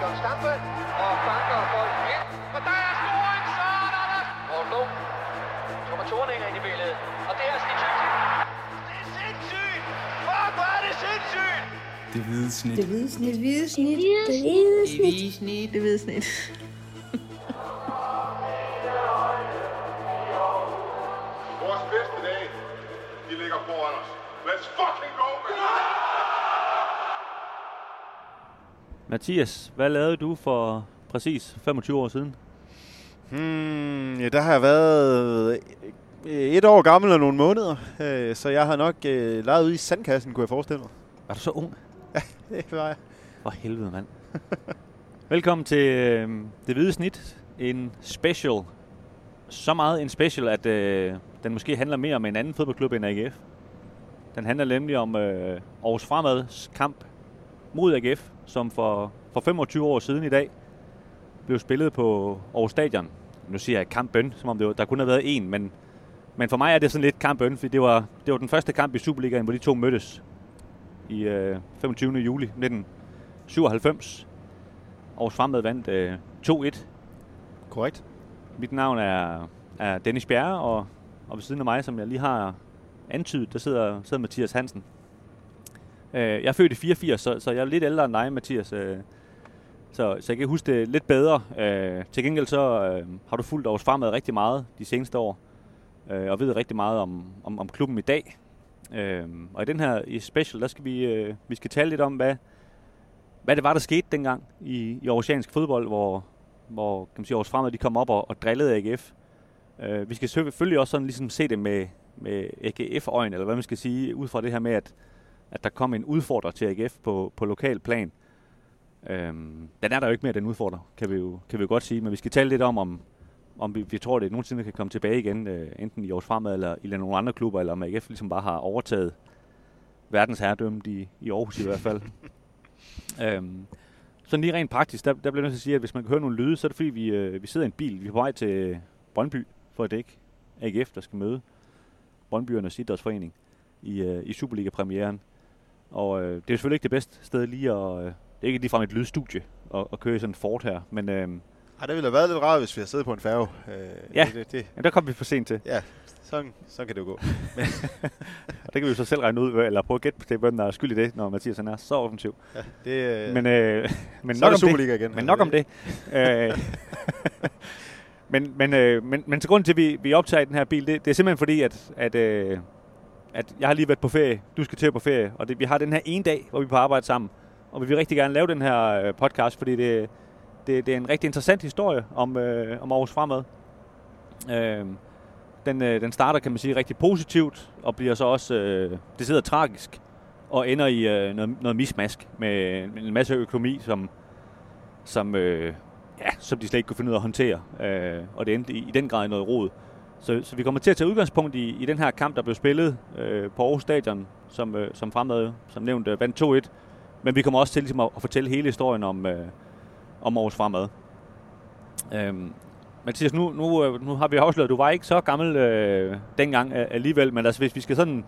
John Stampe og banker bolden ind. Og der er scoring, så er der det! Morten Lund. Thomas Thorning ind i billedet. Og det er Stig Tøfting. Det er sindssygt! Fuck, hvor er det sindssygt! Det hvide snit. Det hvide snit. Det hvide snit. Det hvide snit. Det hvide snit. Vores Mathias, hvad lavede du for præcis 25 år siden? Hmm, ja, der har jeg været øh, et år gammel og nogle måneder, øh, så jeg har nok øh, leget ude i sandkassen, kunne jeg forestille mig. Var du så ung? Det var jeg. For helvede, mand. Velkommen til øh, Det Hvide Snit. En special. Så meget en special, at øh, den måske handler mere om en anden fodboldklub end AGF. Den handler nemlig om øh, Aarhus Fremads kamp mod AGF, som for, for 25 år siden i dag blev spillet på Aarhus Stadion. Nu siger jeg kampbøn, som om det var, der kun har været én, men, men for mig er det sådan lidt kampbøn, fordi det var, det var den første kamp i Superligaen, hvor de to mødtes i øh, 25. juli 1997. Aarhus Fremad vandt øh, 2-1. Korrekt. Mit navn er, er Dennis Bjerre, og, og ved siden af mig, som jeg lige har antydet, der sidder, sidder Mathias Hansen. Øh, jeg er født i 84, så, så jeg er lidt ældre end dig, Mathias. Øh, så, så jeg kan huske det lidt bedre. Øh, til gengæld så øh, har du fulgt Aarhus Fremad rigtig meget de seneste år, øh, og ved rigtig meget om, om, om klubben i dag. Øh, og i den her i special, der skal vi, øh, vi skal tale lidt om, hvad, hvad det var, der skete dengang i, i Aarhusiansk fodbold, hvor, hvor kan man sige, Aarhus Fremad de kom op og, og drillede AGF. Øh, vi skal selvfølgelig også sådan ligesom se det med, med AGF-øjne, eller hvad man skal sige, ud fra det her med, at, at der kom en udfordrer til AGF på, på lokal plan. Øhm, den er der jo ikke mere, den udfordrer, kan vi jo, kan vi jo godt sige. Men vi skal tale lidt om, om, om vi, vi tror, det nogensinde kan komme tilbage igen, øh, enten i Aarhus Fremad eller i nogle andre klubber, eller om AGF ligesom bare har overtaget verdens herredømme i, i Aarhus i hvert fald. øhm, sådan lige rent praktisk, der, der bliver nødt til at sige, at hvis man kan høre nogle lyde, så er det fordi, vi, øh, vi sidder i en bil. Vi er på vej til Brøndby for at dække AGF, der skal møde Brøndbyernes Idrætsforening i, øh, i Superliga-premieren. Og øh, det er selvfølgelig ikke det bedste sted lige at... Øh, det er ikke ligefrem et lydstudie at, at køre i sådan en Fort her, men øh, Ej, det ville have været lidt rart, hvis vi havde siddet på en færge. Øh, Ja. Det, det, det, ja, der kom vi for sent til. ja, sådan, sådan kan det jo gå. Og det kan vi jo så selv regne ud, eller prøve at gætte på hvem der er skyld i det, når Mathias han er så offensiv. Ja, det, øh, Men, øh, men nok om det igen. Men nok om det. Øh, men, men, øh, men, men til grund til, at vi, vi optager den her bil, det, det er simpelthen fordi, at, at, øh, at jeg har lige været på ferie. Du skal til på ferie. Og det, vi har den her ene dag, hvor vi er på arbejde sammen. Og vi vil rigtig gerne lave den her øh, podcast, fordi det, det, det er en rigtig interessant historie om, øh, om Aarhus Fremad. Øh, den, øh, den starter, kan man sige, rigtig positivt, og bliver så også øh, det sidder tragisk, og ender i øh, noget, noget mismask med en masse økonomi, som, som, øh, ja, som de slet ikke kunne finde ud af at håndtere. Øh, og det endte i, i den grad i noget rod. Så, så vi kommer til at tage udgangspunkt i, i den her kamp, der blev spillet øh, på Aarhus Stadion, som, øh, som fremad, som nævnt, øh, vandt 2-1. Men vi kommer også til ligesom, at, at fortælle hele historien om, øh, om Aarhus Fremad. Øhm, Mathias, nu, nu, øh, nu har vi afsløret, at du var ikke så gammel øh, dengang øh, alligevel, men altså, hvis vi skal sådan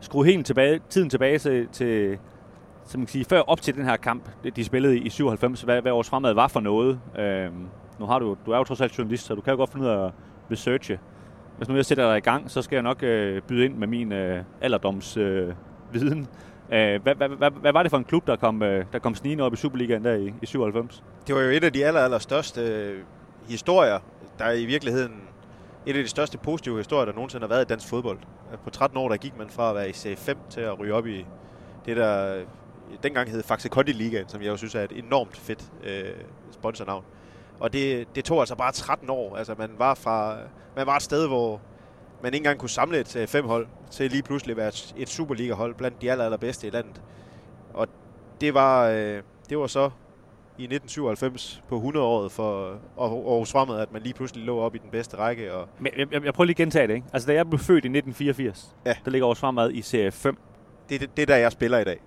skrue helt tilbage, tiden tilbage til, til som man kan sige, før op til den her kamp, de spillede i 97, hvad, hvad Aarhus Fremad var for noget. Øhm, nu har du, du er jo trods alt journalist, så du kan jo godt finde ud af at researche. Hvis nu jeg sætter dig i gang, så skal jeg nok øh, byde ind med min øh, alderdomsviden. øh, viden. Øh, hvad, hvad, hvad, hvad var det for en klub, der kom, øh, der kom snigende op i Superligaen der i, i 97? Det var jo et af de aller, aller største øh, historier, der er i virkeligheden et af de største positive historier, der nogensinde har været i dansk fodbold. Øh, på 13 år, der gik man fra at være i C5 til at ryge op i det, der øh, dengang hed Faxe Kondi Ligaen, som jeg jo synes er et enormt fedt øh, sponsornavn. Og det, det tog altså bare 13 år. Altså man var, fra, man var et sted, hvor man ikke engang kunne samle et øh, fem-hold til lige pludselig at være et, et Superliga-hold blandt de aller, allerbedste i landet. Og det var, øh, det var så i 1997 på 100-året for Aarhus Fremad, at man lige pludselig lå op i den bedste række. Og Men jeg, jeg, jeg prøver lige at gentage det. Ikke? Altså, da jeg blev født i 1984, Ja. der ligger Aarhus Fremad i serie 5. det, det, det er der, jeg spiller i dag.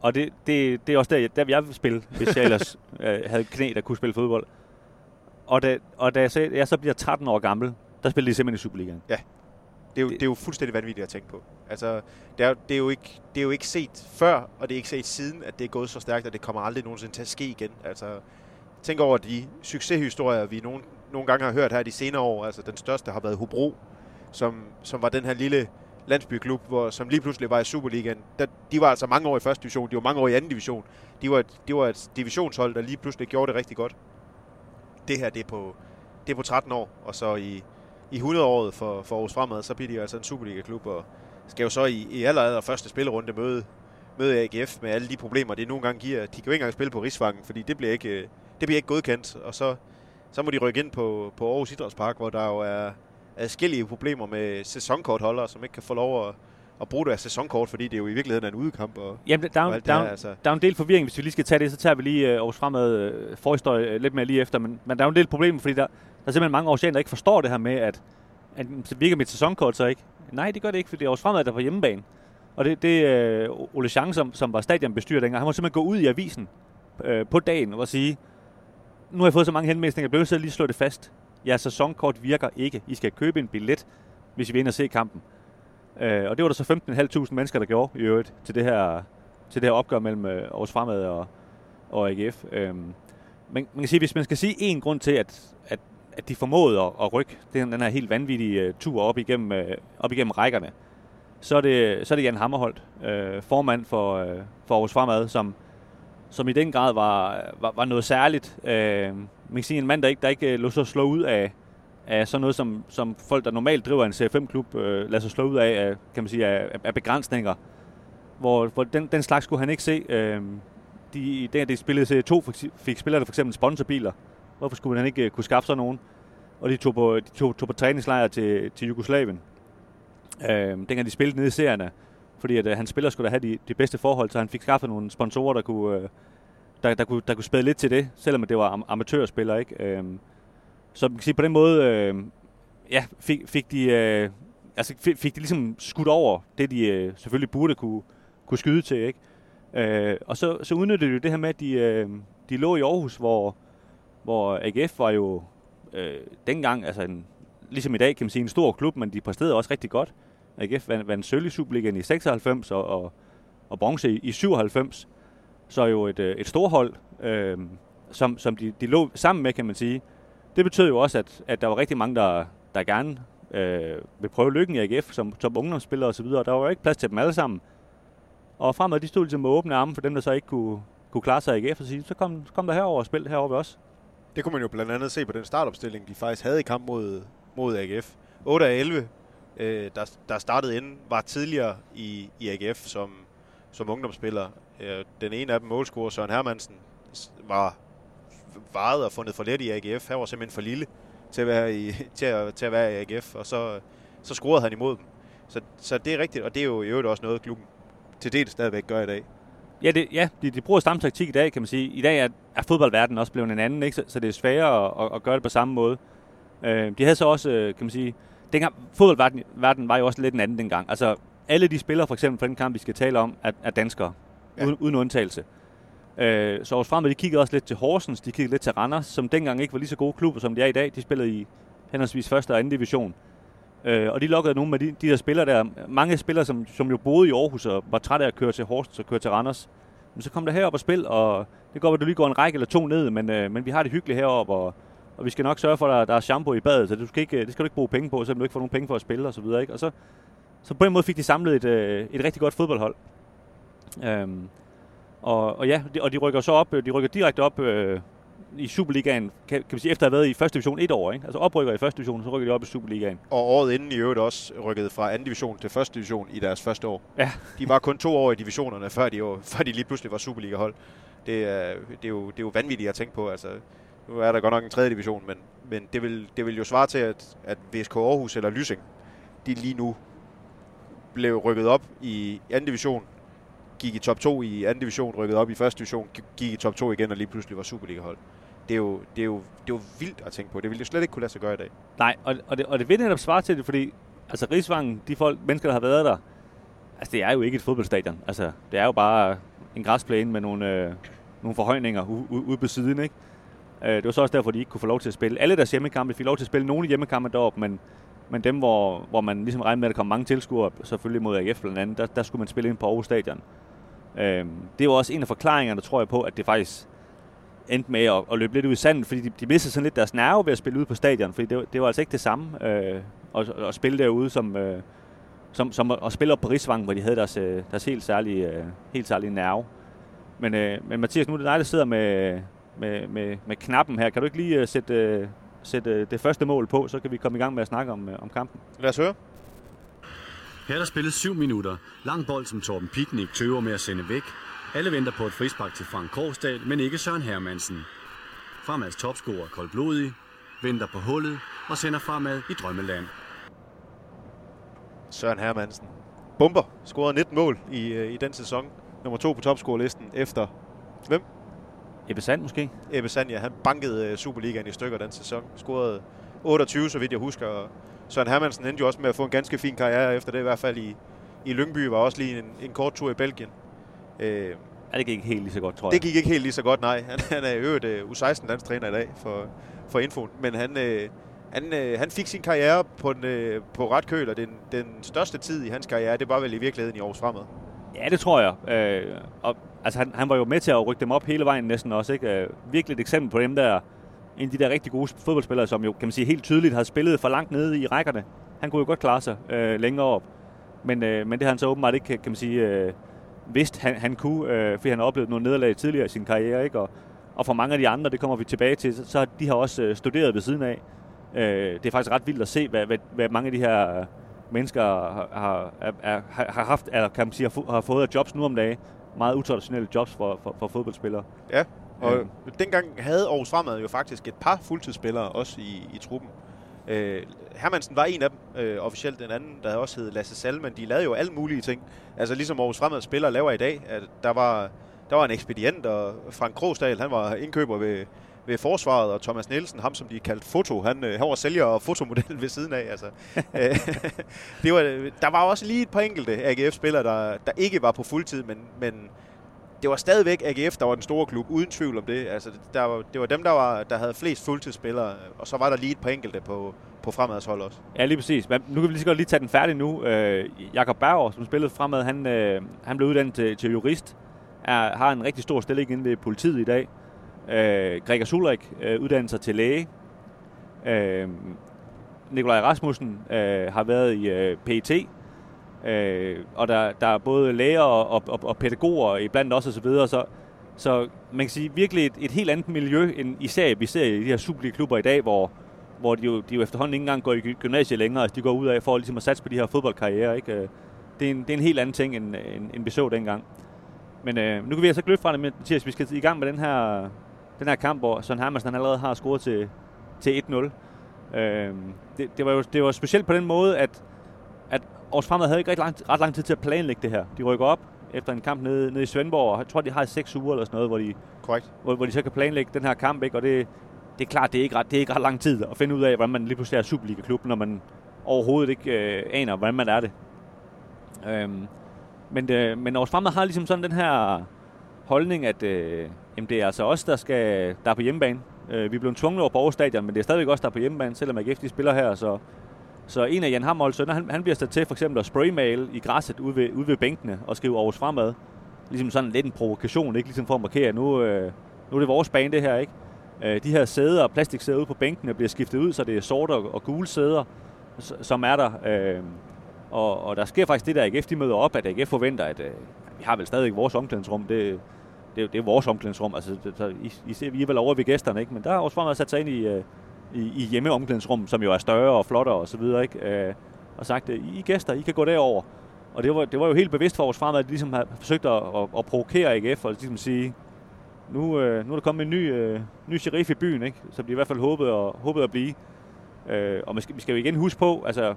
Og det, det, det er også der, jeg- der jeg vil spille, hvis jeg ellers øh, havde knæ, der kunne spille fodbold. Og da, og da jeg, så, jeg så bliver 13 år gammel, der spillede de simpelthen i Superligaen. Ja. Det er, jo, det er jo fuldstændig vanvittigt at tænke på. Altså, det er, det, er jo ikke, det er jo ikke set før, og det er ikke set siden, at det er gået så stærkt, at det kommer aldrig nogensinde til at ske igen. Altså, tænk over de succeshistorier, vi nogle, nogle gange har hørt her de senere år. Altså, den største har været Hobro, som, som var den her lille landsbyklub, hvor, som lige pludselig var i Superligaen. Der, de var altså mange år i første division, de var mange år i anden division. De var, et, de var et divisionshold, der lige pludselig gjorde det rigtig godt. Det her, det er på, det er på 13 år, og så i, i 100-året for, for Aarhus Fremad, så bliver de altså en Superliga-klub, og skal jo så i, i aller, aller første spillerunde møde, møde AGF med alle de problemer, det nogle gange giver. De kan jo ikke engang spille på Rigsvangen, fordi det bliver ikke, det bliver ikke godkendt, og så, så må de rykke ind på, på Aarhus Idrætspark, hvor der jo er adskillige problemer med sæsonkortholdere, som ikke kan få lov at, at bruge deres sæsonkort, fordi det jo i virkeligheden er en udekamp. Og, Jamen, der, er, der, her, altså. der er en del forvirring, hvis vi lige skal tage det, så tager vi lige uh, Aarhus Fremad uh, forhistorie uh, lidt mere lige efter, men, men der er jo en del problemer, fordi der, der er simpelthen mange årsager, der ikke forstår det her med, at, at så virker mit sæsonkort så ikke. Nej, det gør det ikke, fordi Aarhus Fremad er der på hjemmebane. Og det, det uh, Ole Chang, som, som var stadionbestyrer dengang, han må simpelthen gå ud i avisen uh, på dagen og sige, nu har jeg fået så mange henvisninger, jeg bliver lige slå det fast jeres sæsonkort virker ikke. I skal købe en billet, hvis I vil ind og se kampen. Øh, og det var der så 15.500 mennesker, der gjorde i øvrigt til det her, til det her opgør mellem øh, Aarhus Fremad og, og AGF. Øh, men man kan sige, hvis man skal sige en grund til, at, at, at de formåede at, at rykke den, den her helt vanvittige uh, tur op igennem, uh, op igennem rækkerne, så er det, så er det Jan Hammerholt, uh, formand for, uh, for Aarhus Fremad, som, som i den grad var, var, var noget særligt. Uh, man kan sige, en mand, der ikke, der ikke øh, lå så slå ud af, af sådan noget, som, som folk, der normalt driver en C5-klub, øh, lader sig slå ud af, af, kan man sige, af, af begrænsninger. Hvor, hvor den, den slags skulle han ikke se. Øh, de, da de spillede C2, fik spillerne for eksempel sponsorbiler. Hvorfor skulle han ikke øh, kunne skaffe sig nogen? Og de tog på, de tog, tog på træningslejr til, til Jugoslavien. Øh, dengang de spillede nede i serierne. Fordi at, øh, han spiller skulle da have de, de bedste forhold, så han fik skaffet nogle sponsorer, der kunne, øh, der, der, kunne, der kunne spæde lidt til det, selvom det var am- amatørspillere. Ikke? Øh, så man kan sige, på den måde øh, ja, fik, fik, de, øh, altså fik, fik de ligesom skudt over det, de øh, selvfølgelig burde kunne, kunne skyde til. Ikke? Øh, og så, så udnyttede de det her med, at de, øh, de lå i Aarhus, hvor, hvor AGF var jo øh, dengang, altså en, ligesom i dag kan man sige, en stor klub, men de præsterede også rigtig godt. AGF vandt, vandt sølv i Superligaen i 96 og, og, og bronze i, i 97 så jo et, øh, et storhold, øh, som, som de, de lå sammen med, kan man sige. Det betød jo også, at, at der var rigtig mange, der, der gerne øh, vil prøve lykken i AGF som, som ungdomsspillere osv., der var jo ikke plads til dem alle sammen. Og fremad, de stod ligesom med åbne arme for dem, der så ikke kunne, kunne klare sig i AGF, og sige, så kom, kom der herover og spil herover ved os. Det kunne man jo blandt andet se på den startopstilling, de faktisk havde i kamp mod, mod AGF. 8 af 11, øh, der, der startede inden, var tidligere i, i AGF som, som ungdomsspiller. Øh, den ene af dem, målscorer Søren Hermansen, var varet og fundet for let i AGF. Han var simpelthen for lille til at være i, til at, til at være i AGF, og så, så scorede han imod dem. Så, så det er rigtigt, og det er jo i øvrigt også noget, klubben til det stadigvæk gør i dag. Ja, det, ja de, de bruger stamtaktik i dag, kan man sige. I dag er, er fodboldverdenen også blevet en anden, ikke? Så, så det er sværere at, at, at gøre det på samme måde. Øh, de havde så også, øh, kan man sige, dengang, fodboldverdenen var jo også lidt en anden dengang. Altså, alle de spillere, for eksempel for den kamp, vi skal tale om, er, er danskere ja. uden, uden undtagelse. Øh, så Aarhus Fremad, de kiggede også lidt til Horsens, de kiggede lidt til Randers, som dengang ikke var lige så gode klubber, som de er i dag. De spillede i henholdsvis første og anden division. Øh, og de lukkede nogle af de, de der spillere der. Mange spillere, som, som jo boede i Aarhus og var trætte af at køre til Horsens og køre til Randers. Men så kom der herop og spil, og det går, at du lige går en række eller to ned, men, øh, men vi har det hyggeligt herop og, og vi skal nok sørge for, at der, der er shampoo i badet, så du skal ikke, øh, det skal du ikke bruge penge på, selvom du ikke får nogen penge for at spille og så videre. Ikke? Og så, så på den måde fik de samlet et, øh, et rigtig godt fodboldhold. Øhm, og, og ja, de, og de rykker så op, de rykker direkte op øh, i Superligaen, kan, kan vi sige, efter at have været i første division et år. Ikke? Altså oprykker i første division, så rykker de op i Superligaen. Og året inden i øvrigt også rykket fra anden division til første division i deres første år. Ja. De var kun to år i divisionerne, før de, jo, før de lige pludselig var Superliga-hold. Det er, det, er jo, det er jo vanvittigt at tænke på. Altså, nu er der godt nok en tredje division, men, men det, vil, det vil jo svare til, at, at VSK Aarhus eller Lysing, de lige nu blev rykket op i anden division, gik i top 2 i anden division, rykket op i første division, gik i top 2 igen og lige pludselig var Superliga-hold. Det er, jo, det, er jo, det er jo vildt at tænke på. Det ville jo slet ikke kunne lade sig gøre i dag. Nej, og, og, det, og det vil netop svare til det, fordi altså Rigsvangen, de folk, mennesker, der har været der, altså det er jo ikke et fodboldstadion. Altså, det er jo bare en græsplæne med nogle, øh, nogle forhøjninger ude på siden, ikke? Øh, det var så også derfor, de ikke kunne få lov til at spille. Alle deres hjemmekampe fik lov til at spille nogle hjemmekampe deroppe, men, Men dem, hvor, hvor man ligesom regnede med, at der kom mange tilskuere, selvfølgelig mod AGF blandt andet, der, der skulle man spille ind på Aarhus Stadion. Øh, det var også en af forklaringerne, tror jeg på, at det faktisk endte med at, at løbe lidt ud i sandet, fordi de, de mistede sådan lidt deres nerve ved at spille ud på stadion, fordi det, det var altså ikke det samme øh, at, at spille derude som, øh, som, som at spille op på Rigsvang, hvor de havde deres, øh, deres helt, særlige, øh, helt særlige nerve. Men, øh, men Mathias, nu er det dig, der sidder med, med, med, med knappen her. Kan du ikke lige øh, sætte, øh, sætte det første mål på, så kan vi komme i gang med at snakke om, om kampen? Lad os høre. Her er der spillet 7 minutter. Lang bold, som Torben Piknik tøver med at sende væk. Alle venter på et frispark til Frank Korsdal, men ikke Søren Hermansen. Fremads topscorer Koldblodig venter på hullet og sender fremad i drømmeland. Søren Hermansen. Bomber. Scorede 19 mål i, i den sæson. Nummer to på topscorelisten efter hvem? Ebbe Sand måske? Ebbe Sand, ja. Han bankede Superligaen i stykker den sæson. Scorede 28, så vidt jeg husker. Søren Hermansen endte jo også med at få en ganske fin karriere efter det, i hvert fald i, i Lyngby, var også lige en, en kort tur i Belgien. Øh, ja, det gik ikke helt lige så godt, tror jeg. Det gik ikke helt lige så godt, nej. Han, han er i øvrigt uh, U16 landstræner i dag for, for Infoen. Men han, uh, han, uh, han fik sin karriere på, den, uh, på ret køl, og den, den største tid i hans karriere, det var vel i virkeligheden i års fremad. Ja, det tror jeg. Øh, og, altså, han, han var jo med til at rykke dem op hele vejen næsten også. Ikke? Øh, virkelig et eksempel på dem der, en af de der rigtig gode fodboldspillere, som jo kan man sige helt tydeligt har spillet for langt nede i rækkerne. Han kunne jo godt klare sig øh, længere op. Men, øh, men det har han så åbenbart ikke, kan man sige, øh, vidst han, han kunne, øh, fordi han har oplevet nogle nederlag tidligere i sin karriere. Ikke? Og, og for mange af de andre, det kommer vi tilbage til, så, så de har også øh, studeret ved siden af. Øh, det er faktisk ret vildt at se, hvad, hvad, hvad mange af de her øh, mennesker har, har, har, har haft, eller kan man sige, har fået af jobs nu om dagen. Meget utraditionelle jobs for, for, for fodboldspillere. Ja, og øh. dengang havde Aarhus Fremad jo faktisk et par fuldtidsspillere også i, i truppen. Øh, Hermansen var en af dem, øh, officielt den anden, der også hed Lasse Salmen. De lavede jo alle mulige ting. Altså ligesom Aarhus Fremad spiller laver i dag. At der var der var en ekspedient, og Frank Krogsdal, han var indkøber ved, ved forsvaret, og Thomas Nielsen, ham som de kaldte Foto, han, øh, han var sælger og fotomodel ved siden af. Altså. Øh, det var, der var også lige et par enkelte AGF-spillere, der, der ikke var på fuldtid, men, men det var stadigvæk AGF, der var den store klub, uden tvivl om det. Altså, der var, det var dem, der, var, der havde flest fuldtidsspillere, og så var der lige et par enkelte på, på fremadshold også. Ja, lige præcis. Men nu kan vi lige så godt lige tage den færdig nu. Øh, Jakob Bauer, som spillede fremad, han, øh, han blev uddannet til, til jurist, er, har en rigtig stor stilling inde ved politiet i dag. Øh, Gregor Sulrik øh, uddannet sig til læge. Øh, Nikolaj Rasmussen øh, har været i øh, PET. Øh, og der, der er både læger og, og, og pædagoger iblandt også osv. Så, videre, så, så man kan sige virkelig et, et helt andet miljø, end især vi ser i de her Superliga-klubber i dag, hvor, hvor de, jo, de jo efterhånden ikke engang går i gymnasiet længere. Altså de går ud af for ligesom at satse på de her fodboldkarriere. Ikke? Øh, det, er en, det er en helt anden ting, end, end, end vi så dengang. Men øh, nu kan vi altså løbe fra det, Mathias. Vi skal i gang med den her den her kamp, hvor Søren Hermansen allerede har scoret til, til 1-0. Øh, det, det, var jo det var specielt på den måde, at, at Aarhus Fremad havde ikke ret lang, ret lang tid til at planlægge det her. De rykker op efter en kamp nede, nede i Svendborg, og jeg tror, de har 6 uger eller sådan noget, hvor de, Correct. Hvor, hvor de så kan planlægge den her kamp. Ikke? Og det, det er klart, det er, ikke ret, det er ikke ret lang tid at finde ud af, hvordan man lige pludselig er Superliga-klub, når man overhovedet ikke øh, aner, hvordan man er det. Øhm, men, øh, men Aarhus Fremad har ligesom sådan den her holdning, at øh, jamen, det er altså os, der, skal, der er på hjemmebane. Øh, vi er blevet tvunget over på Aarhus Stadion, men det er stadigvæk også der er på hjemmebane, selvom AGF de spiller her. Så, så en af Jan Hamholds sønner, han, han bliver sat til for eksempel at spraymale i græsset ude ved, ude ved bænkene og skrive Aarhus fremad. Ligesom sådan lidt en provokation, ikke ligesom for at markere, nu, øh, nu er det vores bane det her, ikke? Øh, de her sæder, plastiksæder ude på bænkene, bliver skiftet ud, så det er sorte og, og gule sæder, som er der. Øh, og, og der sker faktisk det der, AGF de møder op, at AGF forventer, at øh, vi har vel stadig vores omklædningsrum. Det, det, det er vores omklædningsrum. Altså, det, så I, I, ser, vi er vel over ved gæsterne, ikke? Men der har også fremad sat sig ind i, øh, i, i hjemmeomklædningsrum, som jo er større og flottere og så videre, ikke? Øh, og sagt, I gæster, I kan gå derover. Og det var, det var jo helt bevidst for vores fremad, at de ligesom har forsøgt at, at, at provokere AGF, og ligesom sige, nu, øh, nu er der kommet en ny, øh, ny sheriff i byen, ikke? som de i hvert fald håbede, og, håbede at blive. Øh, og vi skal, vi skal jo igen huske på, altså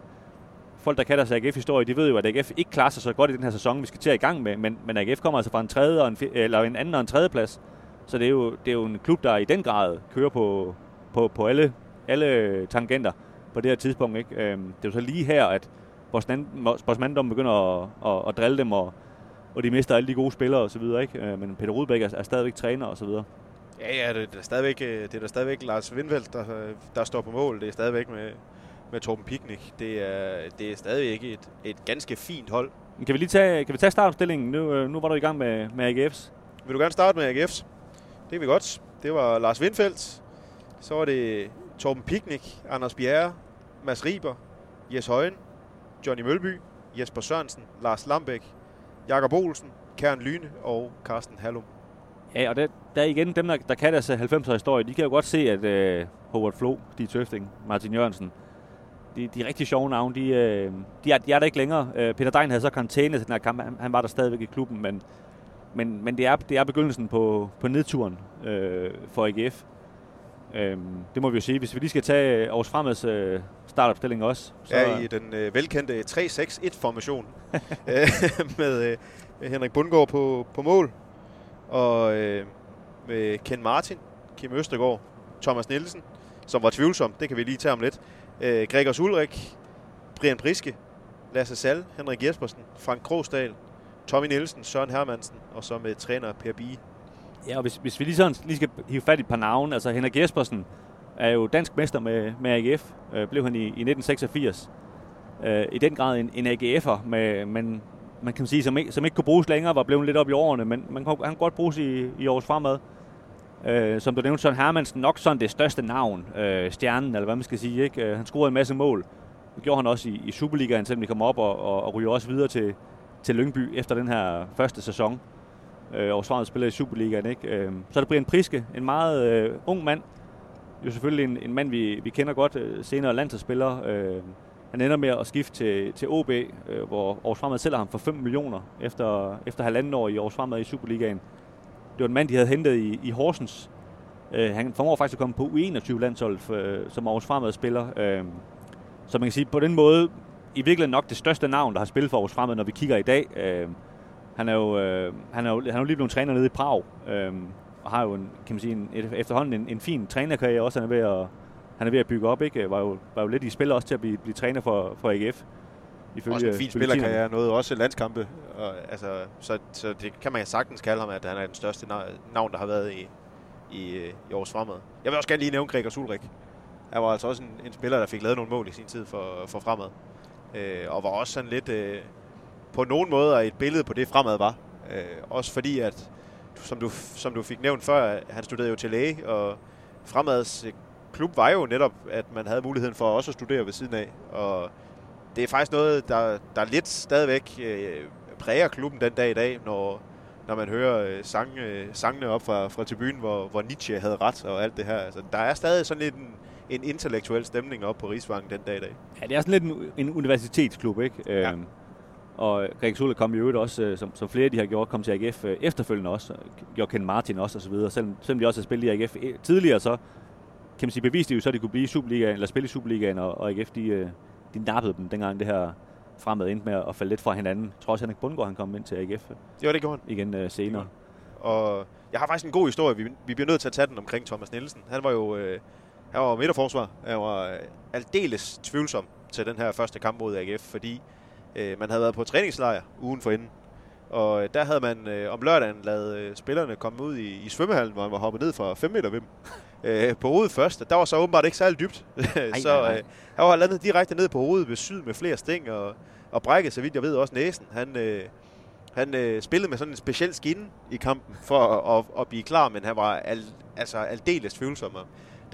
folk, der kan deres AGF-historie, de ved jo, at AGF ikke klarer sig så godt i den her sæson, vi skal til at i gang med, men, men AGF kommer altså fra en, tredje og en, eller en anden og en tredje plads. Så det er, jo, det er jo en klub, der i den grad kører på, på, på alle, alle tangenter på det her tidspunkt. Ikke? Øhm, det er jo så lige her, at sportsmanddommen begynder at, at, at drille dem, og, og de mister alle de gode spillere osv. Øh, men Peter Rudbæk er, er stadigvæk træner osv. Ja, ja, det er, stadigvæk, øh, det er der stadigvæk Lars Windfeldt, der, der står på mål. Det er stadigvæk med med Torben Piknik. Det er, det er stadig ikke et, et ganske fint hold. Kan vi lige tage, kan vi tage startopstillingen? Nu, øh, nu var du i gang med, med AGF's. Vil du gerne starte med AGF's? Det kan vi godt. Det var Lars Windfeldt. Så var det Torben Piknik, Anders Bjerre, Mads Riber, Jes Højen, Johnny Mølby, Jesper Sørensen, Lars Lambæk, Jakob Olsen, Kern Lyne og Carsten Hallum. Ja, og der, der igen dem, der, der kan deres øh, 90'er historie. De kan jo godt se, at øh, Howard Flo, de Tøfting, Martin Jørgensen, de, de rigtig sjove navne. De, øh, de, er, de er der ikke længere. Øh, Peter Dein havde så karantæne til den her kamp. Han, han var der stadigvæk i klubben, men, men, men det, er, det er begyndelsen på, på nedturen øh, for AGF. Øh, det må vi jo sige. Hvis vi lige skal tage Aarhus Fremads øh, startopstilling også. Så ja, i den øh, velkendte 3-6-1-formation øh, med, øh, Henrik Bundgaard på, på mål. Og øh, med Ken Martin, Kim Østergaard, Thomas Nielsen, som var tvivlsom. Det kan vi lige tage om lidt. Øh, Gregers Ulrik, Brian Briske, Lasse Sal, Henrik Jespersen, Frank Krogsdal, Tommy Nielsen, Søren Hermansen og så med træner Per Bie. Ja, og hvis, hvis vi lige, sådan, lige skal hive fat i et par navne, altså Henrik Jespersen er jo dansk mester med, med AGF, øh, blev han i, i 1986. Øh, I den grad en, en AGF'er, med, men man kan sige, som ikke, som ikke kunne bruges længere, var blevet lidt op i årene, men man kan, han kan godt bruges i, i års fremad. Øh, som du nævnte, Søren Hermansen, nok sådan det største navn, øh, stjernen, eller hvad man skal sige. Ikke? Øh, han scorede en masse mål. Det gjorde han også i, i Superligaen, selvom de kom op og, og, og ryger også videre til, til Lyngby efter den her første sæson. Øh, og spiller i Superligaen. Ikke? Øh, så er det Brian Priske, en meget øh, ung mand. Jo selvfølgelig en, en mand, vi, vi kender godt, øh, senere landsholdsspiller. Øh, han ender med at skifte til, til OB, øh, hvor Aarhus Fremad sælger ham for 5 millioner efter, efter halvanden år i Aarhus Fremad i Superligaen. Det var en mand, de havde hentet i, i Horsens. Øh, han formår faktisk at komme på U21-landshold, øh, som Aarhus Fremad spiller. Øh, så man kan sige, på den måde, i virkeligheden nok det største navn, der har spillet for Aarhus Fremad, når vi kigger i dag. Øh, han er jo, øh, han er jo, han er jo lige blevet træner nede i Prag, øh, og har jo en, kan man sige, en, efterhånden en, en fin trænerkarriere også. Han er ved at, han er ved at bygge op, ikke? Var jo, var jo lidt i spil også til at blive, blive træner for, for AGF. Ifølge, også en fin spillerkarriere, noget også landskampe. Og, altså, så, så det kan man sagtens kalde ham, at han er den største navn, der har været i, i, i års fremad. Jeg vil også gerne lige nævne Gregor Ulrik. Han var altså også en, en spiller, der fik lavet nogle mål i sin tid for, for fremad. Øh, og var også sådan lidt, øh, på nogen måder, et billede på det fremad var. Øh, også fordi, at som du, som du fik nævnt før, han studerede jo til læge, og fremads klub var jo netop, at man havde muligheden for også at studere ved siden af. Og det er faktisk noget, der, der lidt stadigvæk øh, præger klubben den dag i dag, når, når man hører øh, sang, øh, sangene op fra, fra tribunen, hvor, hvor Nietzsche havde ret og alt det her. Altså, der er stadig sådan lidt en, en intellektuel stemning op på Rigsvangen den dag i dag. Ja, det er sådan lidt en, en universitetsklub, ikke? Ja. Øhm, og Greg Sule kom i øvrigt også, øh, som, som flere de har gjort, kom til AGF øh, efterfølgende også. Gjorde Ken Martin også, og så videre. Selvom, selvom de også har spillet i AGF tidligere, så kan man sige, beviste de jo så, at de kunne blive i Superligaen, eller spille i Superligaen, og, og AGF, de, de nappede dem dengang det her fremad endte med at falde lidt fra hinanden. Jeg tror også, Henrik Bundgaard han kom ind til AGF. Jo, det gjorde han. Igen uh, senere. Og jeg har faktisk en god historie. Vi, vi bliver nødt til at tage den omkring Thomas Nielsen. Han var jo øh, han var midterforsvar. Han var øh, aldeles tvivlsom til den her første kamp mod AGF, fordi øh, man havde været på træningslejr ugen for inden. Og øh, der havde man øh, om lørdagen lavet øh, spillerne komme ud i, i svømmehallen, hvor man var hoppet ned fra 5 meter dem øh, på hovedet først. Der var så åbenbart ikke særlig dybt. Ej, så øh, han var landet direkte ned på hovedet ved syd med flere sting og, og brækket, så vidt jeg ved, også næsen. Han, øh, han øh, spillede med sådan en speciel skin i kampen for at, at, at blive klar, men han var al, altså aldeles tvivlsom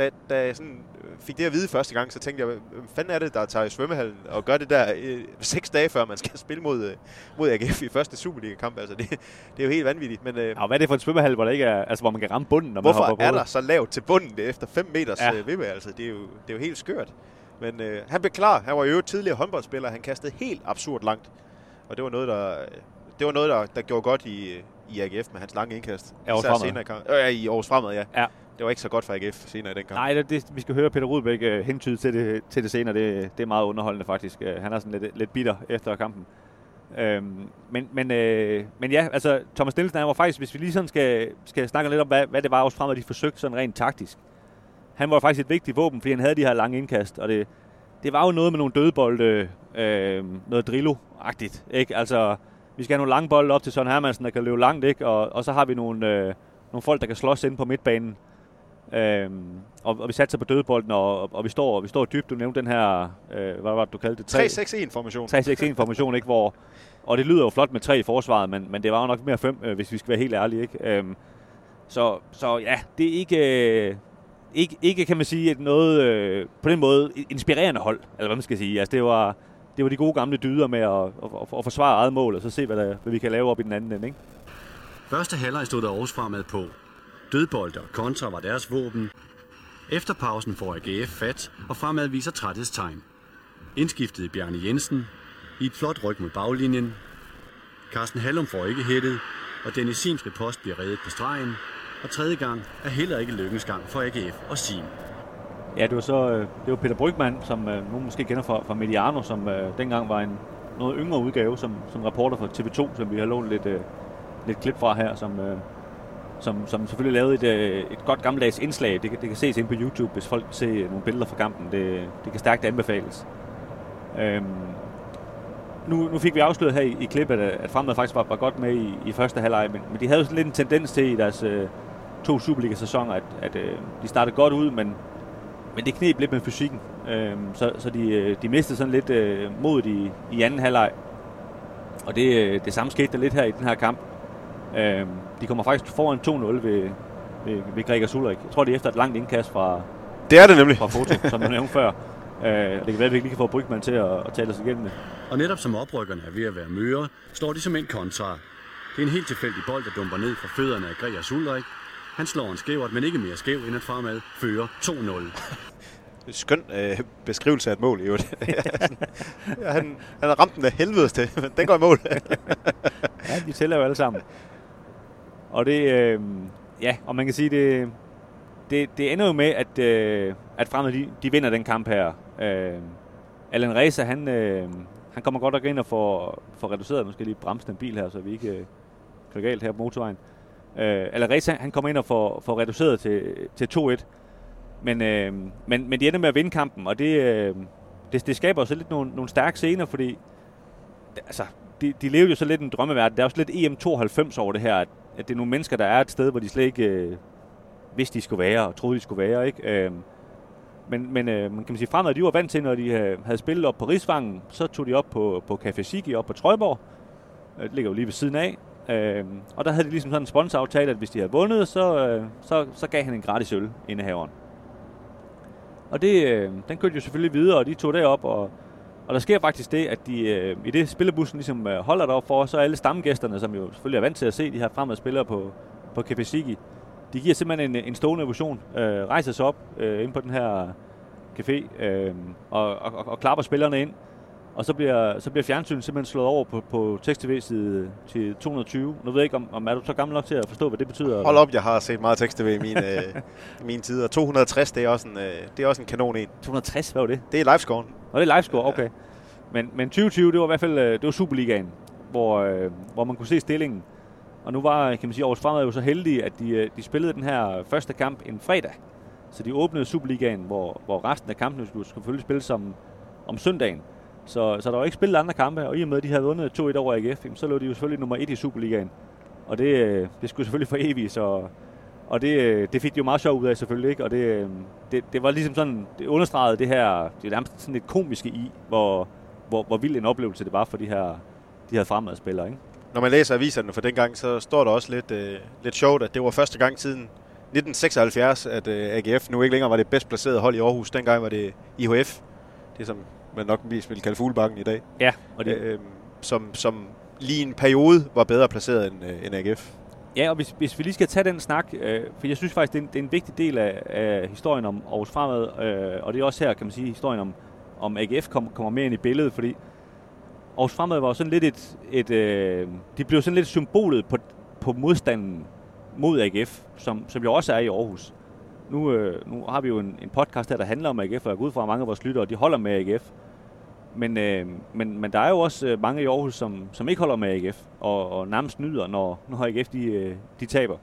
da, da jeg sådan øh, fik det at vide første gang, så tænkte jeg, hvad fanden er det, der tager i svømmehallen og gør det der øh, seks dage før man skal spille mod, øh, mod AGF i første Superliga-kamp? Altså, det, det er jo helt vanvittigt. Men, øh, ja, hvad er det for en svømmehal, hvor, der ikke er, altså, hvor man kan ramme bunden, når man hopper på er der så lavt til bunden efter 5 meters ja. øh, vippe? Altså, det, er jo, det er jo helt skørt. Men øh, han blev klar. Han var jo tidligere håndboldspiller. Han kastede helt absurd langt. Og det var noget, der, det var noget, der, der gjorde godt i, i AGF med hans lange indkast. Ja, Især senere i, øh, i års fremad, ja. ja det var ikke så godt for AGF senere i den kamp. Nej, det, det, vi skal høre Peter Rudbæk øh, hentyde til det, til det senere. Det, det er meget underholdende faktisk. Øh, han er sådan lidt, lidt bitter efter kampen. Øhm, men, men, øh, men ja, altså Thomas Nielsen han var faktisk, hvis vi lige sådan skal, skal snakke lidt om, hvad, hvad det var også fremad, de forsøgte sådan rent taktisk. Han var faktisk et vigtigt våben, fordi han havde de her lange indkast, og det, det var jo noget med nogle dødbolde, øh, noget drillo-agtigt, ikke? Altså, vi skal have nogle lange bolde op til Søren Hermansen, der kan løbe langt, ikke? Og, og så har vi nogle, øh, nogle folk, der kan slås ind på midtbanen. Øhm, og, og vi satte sig på dødbolden, og, og, og vi, står, vi står dybt. Du nævnte den her, øh, hvad var det, du kaldte det? 3-6-1-formation. 3-6-1-formation, ikke? Hvor, og det lyder jo flot med tre i forsvaret, men, men det var jo nok mere fem, øh, hvis vi skal være helt ærlige. Ikke? Øhm, så, så ja, det er ikke, øh, ikke, ikke kan man sige, et noget øh, på den måde inspirerende hold, eller hvad man skal sige. Altså, det var, det var de gode gamle dyder med at, at, at, at forsvare eget mål, og så se, hvad, der, hvad vi kan lave op i den anden ende. Ikke? Første halvleg stod der Aarhus fremad på. Dødbold og kontra var deres våben. Efter pausen får AGF fat, og fremad viser træthedstegn. Indskiftet Bjarne Jensen. I et flot ryg mod baglinjen. Carsten Hallum får ikke hættet, og Dennis Sims post bliver reddet på stregen. Og tredje gang er heller ikke lykkens gang for AGF og Sim. Ja, det var så øh, det var Peter Brygman, som øh, nogen måske kender fra, fra Mediano, som øh, dengang var en noget yngre udgave som, som reporter for TV2, som vi har lånt lidt, øh, lidt klip fra her, som, øh, som, som selvfølgelig lavede et, øh, et godt gammeldags indslag. Det, det kan ses ind på YouTube, hvis folk ser nogle billeder fra kampen. Det, det kan stærkt anbefales. Øhm, nu, nu fik vi afsløret her i, i klippet, at, at Fremad faktisk var, var godt med i, i første halvleg, men, men de havde jo sådan lidt en tendens til i deres øh, to Superliga-sæsoner, at, at øh, de startede godt ud, men, men det knep lidt med fysikken. Øhm, så så de, øh, de mistede sådan lidt øh, modet i, i anden halvleg. Og det, øh, det samme skete der lidt her i den her kamp. Øhm, de kommer faktisk foran 2-0 ved, ved, ved Gregers Ulrik. Jeg tror, det er efter et langt indkast fra, Det er det nemlig. fra foto, som du nævnte før. Øh, det kan være, at vi ikke lige kan få Brygman til at, at tale os igennem det. Og netop som oprykkerne er ved at være møre, står de som en kontra. Det er en helt tilfældig bold, der dumper ned fra fødderne af Gregers Ulrik. Han slår en skævert, men ikke mere skæv, end at fremad fører 2-0. Skøn øh, beskrivelse af et mål, i øvrigt. ja, han, han har ramt den af helvedes til, men den går i mål. Ja, de tæller jo alle sammen. Og det, øh, ja, og man kan sige, det, det, det ender jo med, at, øh, at Fremad, de, de vinder den kamp her. Øh, Allan Reza, han, øh, han kommer godt nok ind og får, får reduceret, nu skal jeg lige bremse den bil her, så vi ikke øh, kører galt her på motorvejen. Øh, Allan Reza, han kommer ind og får, får reduceret til, til 2-1. Men, øh, men, men de ender med at vinde kampen, og det, øh, det, det skaber også lidt nogle, nogle stærke scener, fordi altså, de, de levede jo så lidt en drømmeverden. Der er også lidt EM92 over det her, at, at det er nogle mennesker, der er et sted, hvor de slet ikke øh, vidste, de skulle være, og troede, de skulle være. Ikke? Øh, men, men øh, man kan man sige, fremad, de var vant til, når de øh, havde spillet op på Rigsvangen, så tog de op på, på Café Sigi op på Trøjborg. Øh, Det ligger jo lige ved siden af. Øh, og der havde de ligesom sådan en sponsoraftale, at hvis de havde vundet, så, øh, så, så gav han en gratis øl, indehaveren. Og det, øh, den kørte jo selvfølgelig videre, og de tog derop, og, og der sker faktisk det, at de øh, i det spillebussen ligesom øh, holder derop for, så er alle stamgæsterne, som jo selvfølgelig er vant til at se de her fremmede spillere på, på Kepesiki, de giver simpelthen en, en stående evolution, øh, rejser sig op øh, ind på den her café øh, og, og, og klapper spillerne ind. Og så bliver, så bliver fjernsynet simpelthen slået over på, på tekst-tv side til 220. Nu ved jeg ikke, om, om er du så gammel nok til at forstå, hvad det betyder? Hold op, jeg har set meget tekst i min, øh, i min tid. Og 260, det er også en, øh, det er også en kanon en. 260, hvad var det? Det er livescoren. Og det er livescore, okay. Men, men 2020, det var i hvert fald øh, det var Superligaen, hvor, øh, hvor man kunne se stillingen. Og nu var, kan man sige, Aarhus Fremad jo så heldige, at de, øh, de spillede den her første kamp en fredag. Så de åbnede Superligaen, hvor, hvor resten af kampene skulle selvfølgelig spilles som, om søndagen. Så, så der var ikke spillet andre kampe, og i og med, at de havde vundet 2-1 over AGF, så lå de jo selvfølgelig nummer 1 i Superligaen. Og det, øh, det skulle selvfølgelig for evigt, så, og det, øh, det fik de jo meget sjov ud af selvfølgelig, ikke? Og det, øh, det, det var ligesom sådan, det understregede det her, det er nærmest sådan lidt komiske i, hvor, hvor, hvor vild en oplevelse det var for de her, de her fremadspillere, ikke? Når man læser aviserne for dengang, så står der også lidt, øh, lidt sjovt, at det var første gang siden 1976, at øh, AGF nu ikke længere var det bedst placerede hold i Aarhus. Dengang var det IHF, det som man nok mest vil kalde Fuglebakken i dag, Ja, og det, øh, som, som lige en periode var bedre placeret end, øh, end AGF. Ja, og hvis, hvis vi lige skal tage den snak, øh, for jeg synes faktisk, det er en, det er en vigtig del af, af historien om Aarhus Fremad, øh, og det er også her, kan man sige, historien om, om AGF kom, kommer mere ind i billedet, fordi Aarhus Fremad var sådan lidt et, et øh, de blev sådan lidt symbolet på, på modstanden mod AGF, som, som jo også er i Aarhus. Nu, øh, nu har vi jo en, en podcast her, der handler om AGF, og jeg går ud fra, at mange af vores lyttere, de holder med AGF. Men, øh, men, men der er jo også øh, mange i Aarhus, som, som ikke holder med AGF, og, og nærmest nyder, når, når AGF de, øh, de taber.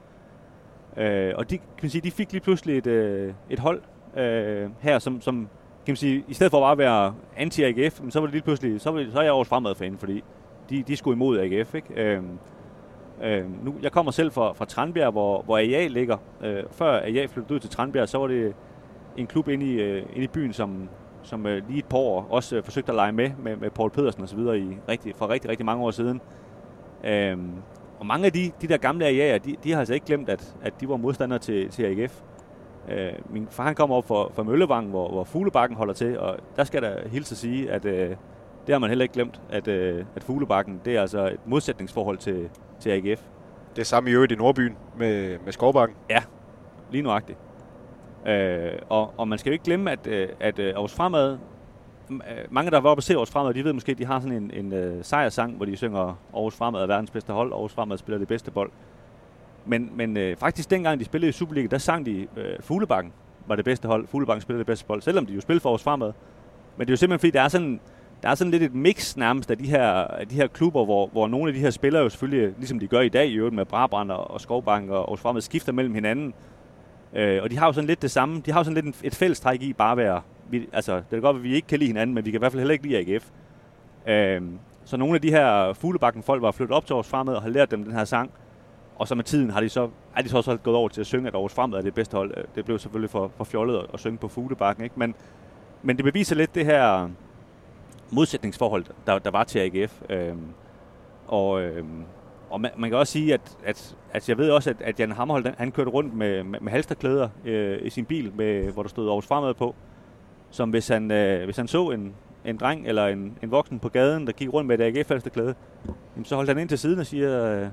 Øh, og de, kan man sige, de fik lige pludselig et, øh, et hold øh, her, som, som kan man sige, i stedet for bare at være anti-AGF, men så var det lige pludselig, så, var det, så er jeg Aarhus Fremad-fan, fordi de, de skulle imod AGF. Ikke? Øh, Øh, nu, jeg kommer selv fra, fra Tranbjerg, hvor, hvor AA ligger. Øh, før AA flyttede ud til Tranbjerg, så var det en klub inde i, øh, inde i byen, som, som øh, lige et par år også øh, forsøgte at lege med, med, med Paul Pedersen osv. I rigtig, for rigtig, rigtig mange år siden. Øh, og mange af de, de der gamle AIA'er, de, de har altså ikke glemt, at, at de var modstandere til, til AGF. Øh, min far han kommer op fra, fra Møllevang, hvor, hvor Fuglebakken holder til, og der skal der hilse at sige, at øh, det har man heller ikke glemt, at, øh, at Fuglebakken, det er altså et modsætningsforhold til, til AGF. Det er samme i øvrigt i Nordbyen med, med Skovbakken. Ja, lige nuagtigt. Øh, og, og man skal jo ikke glemme, at, øh, at øh, Aarhus Fremad, øh, mange der var oppe og se Aarhus Fremad, de ved måske, at de har sådan en, en øh, sejrsang, hvor de synger Aarhus Fremad er verdens bedste hold, Aarhus Fremad spiller det bedste bold. Men, men øh, faktisk dengang de spillede i Superliga, der sang de øh, Fuglebakken var det bedste hold. Fuglebakken spillede det bedste bold, selvom de jo spillede for Aarhus Fremad. Men det er jo simpelthen fordi, der er sådan, der er sådan lidt et mix nærmest af de her, af de her klubber, hvor, hvor nogle af de her spillere jo selvfølgelig, ligesom de gør i dag i øvrigt med Brabrand og Skovbank og Aarhus Fremad, skifter mellem hinanden. Øh, og de har jo sådan lidt det samme. De har jo sådan lidt et fællestræk i bare at være... Vi, altså, det er godt, at vi ikke kan lide hinanden, men vi kan i hvert fald heller ikke lide AGF. Øh, så nogle af de her fuglebakken folk var flyttet op til Aarhus Fremad og har lært dem den her sang. Og så med tiden har de så, er de så også gået over til at synge, at Aarhus Fremad er det bedste hold. Øh, det blev selvfølgelig for, for fjollet at, at synge på fuglebakken, ikke? Men, men det beviser lidt det her modsætningsforhold, der, der var til AGF. Øh, og, øh, og man, man kan også sige, at, at, at jeg ved også, at, at Jan Hammerhold, han kørte rundt med, med, med halsterklæder øh, i sin bil, med, hvor der stod Aarhus Fremad på. Som hvis han, øh, hvis han så en, en dreng eller en, en voksen på gaden, der gik rundt med et AGF-halsterklæde, så holdt han ind til siden og siger, øh,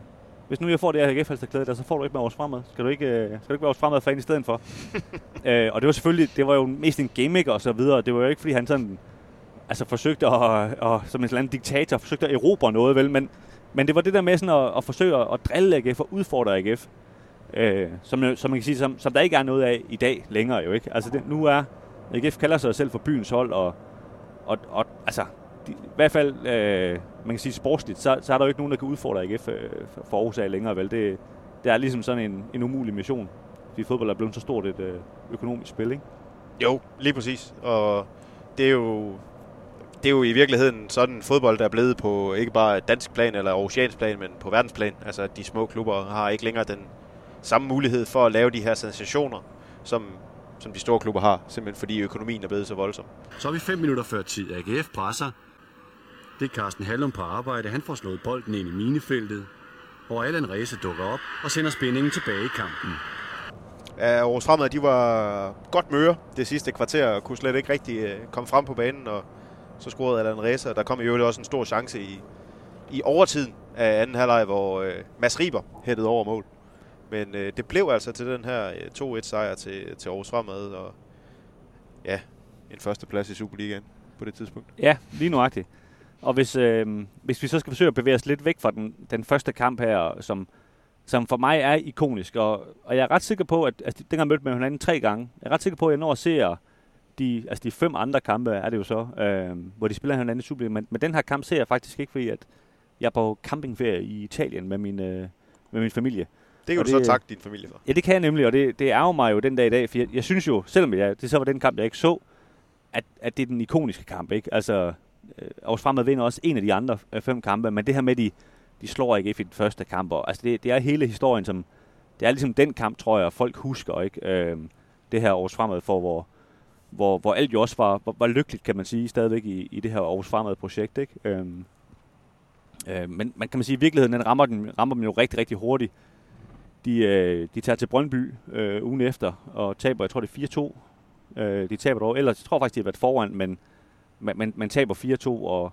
hvis nu jeg får det her AGF-halsterklæde der, så får du ikke med Aarhus Fremad. Skal du ikke, øh, skal du ikke være Aarhus Fremad-fan i stedet for? øh, og det var selvfølgelig, det var jo mest en gimmick og så videre. Det var jo ikke, fordi han sådan, altså forsøgte at, at, som en eller anden diktator, forsøgte at erobre noget, vel? Men, men det var det der med sådan at, at forsøge at drille AGF og udfordre AGF. Øh, som, som man kan sige, som, som der ikke er noget af i dag længere jo ikke. Altså det, nu er, AGF kalder sig selv for byens hold, og, og, og altså, de, i hvert fald, øh, man kan sige sportsligt, så, så er der jo ikke nogen, der kan udfordre AGF øh, for Aarhus af længere, vel? Det, det er ligesom sådan en, en umulig mission, fordi fodbold er blevet så stort et øh, økonomisk spil, ikke? Jo, lige præcis. Og det er jo det er jo i virkeligheden sådan fodbold, der er blevet på ikke bare dansk plan eller oceansk plan, men på verdensplan. Altså, at de små klubber har ikke længere den samme mulighed for at lave de her sensationer, som, som de store klubber har, simpelthen fordi økonomien er blevet så voldsom. Så er vi fem minutter før tid. AGF presser. Det er Carsten Hallum på arbejde. Han får slået bolden ind i minefeltet, hvor Allan Ræse dukker op og sender spændingen tilbage i kampen. Ja, Aarhus Fremad, de var godt møre det sidste kvarter og kunne slet ikke rigtig øh, komme frem på banen, og så scorede Allan Reza, og der kom i øvrigt også en stor chance i, i overtiden af anden halvleg, hvor øh, Mads Riber hættede over mål. Men øh, det blev altså til den her øh, 2-1 sejr til, til Aarhus Fremad, og ja, en førsteplads i Superligaen på det tidspunkt. Ja, lige nuagtigt. Og hvis, øh, hvis vi så skal forsøge at bevæge os lidt væk fra den, den første kamp her, som, som for mig er ikonisk, og, og jeg er ret sikker på, at altså, den har mødt med hinanden tre gange. Jeg er ret sikker på, at jeg når at se de, altså de fem andre kampe er det jo så, øh, hvor de spiller hinanden i Superliga. Men, men den her kamp ser jeg faktisk ikke, fordi at jeg er på campingferie i Italien med min, øh, med min familie. Det kan og du det, så takke din familie for. Ja, det kan jeg nemlig, og det, det ærger mig jo den dag i dag, for jeg, jeg synes jo, selvom jeg, det så var den kamp, jeg ikke så, at, at det er den ikoniske kamp, ikke? Altså, øh, Aarhus Fremad vinder også en af de andre øh, fem kampe, men det her med, de, de slår ikke i den første kamp, og, altså det, det er hele historien, som, det er ligesom den kamp, tror jeg, folk husker, ikke? Øh, det her Aarhus Fremad for, hvor, hvor, hvor alt jo også var, var, var lykkeligt, kan man sige, stadigvæk i, i det her Aarhus Fremad projekt. Ikke? Øhm, øh, men man kan man sige, at i virkeligheden den rammer, den, rammer dem jo rigtig, rigtig hurtigt. De, øh, de tager til Brøndby øh, ugen efter og taber, jeg tror det er 4-2. Øh, de taber dog, ellers jeg tror faktisk, de har været foran, men man, man taber 4-2, og,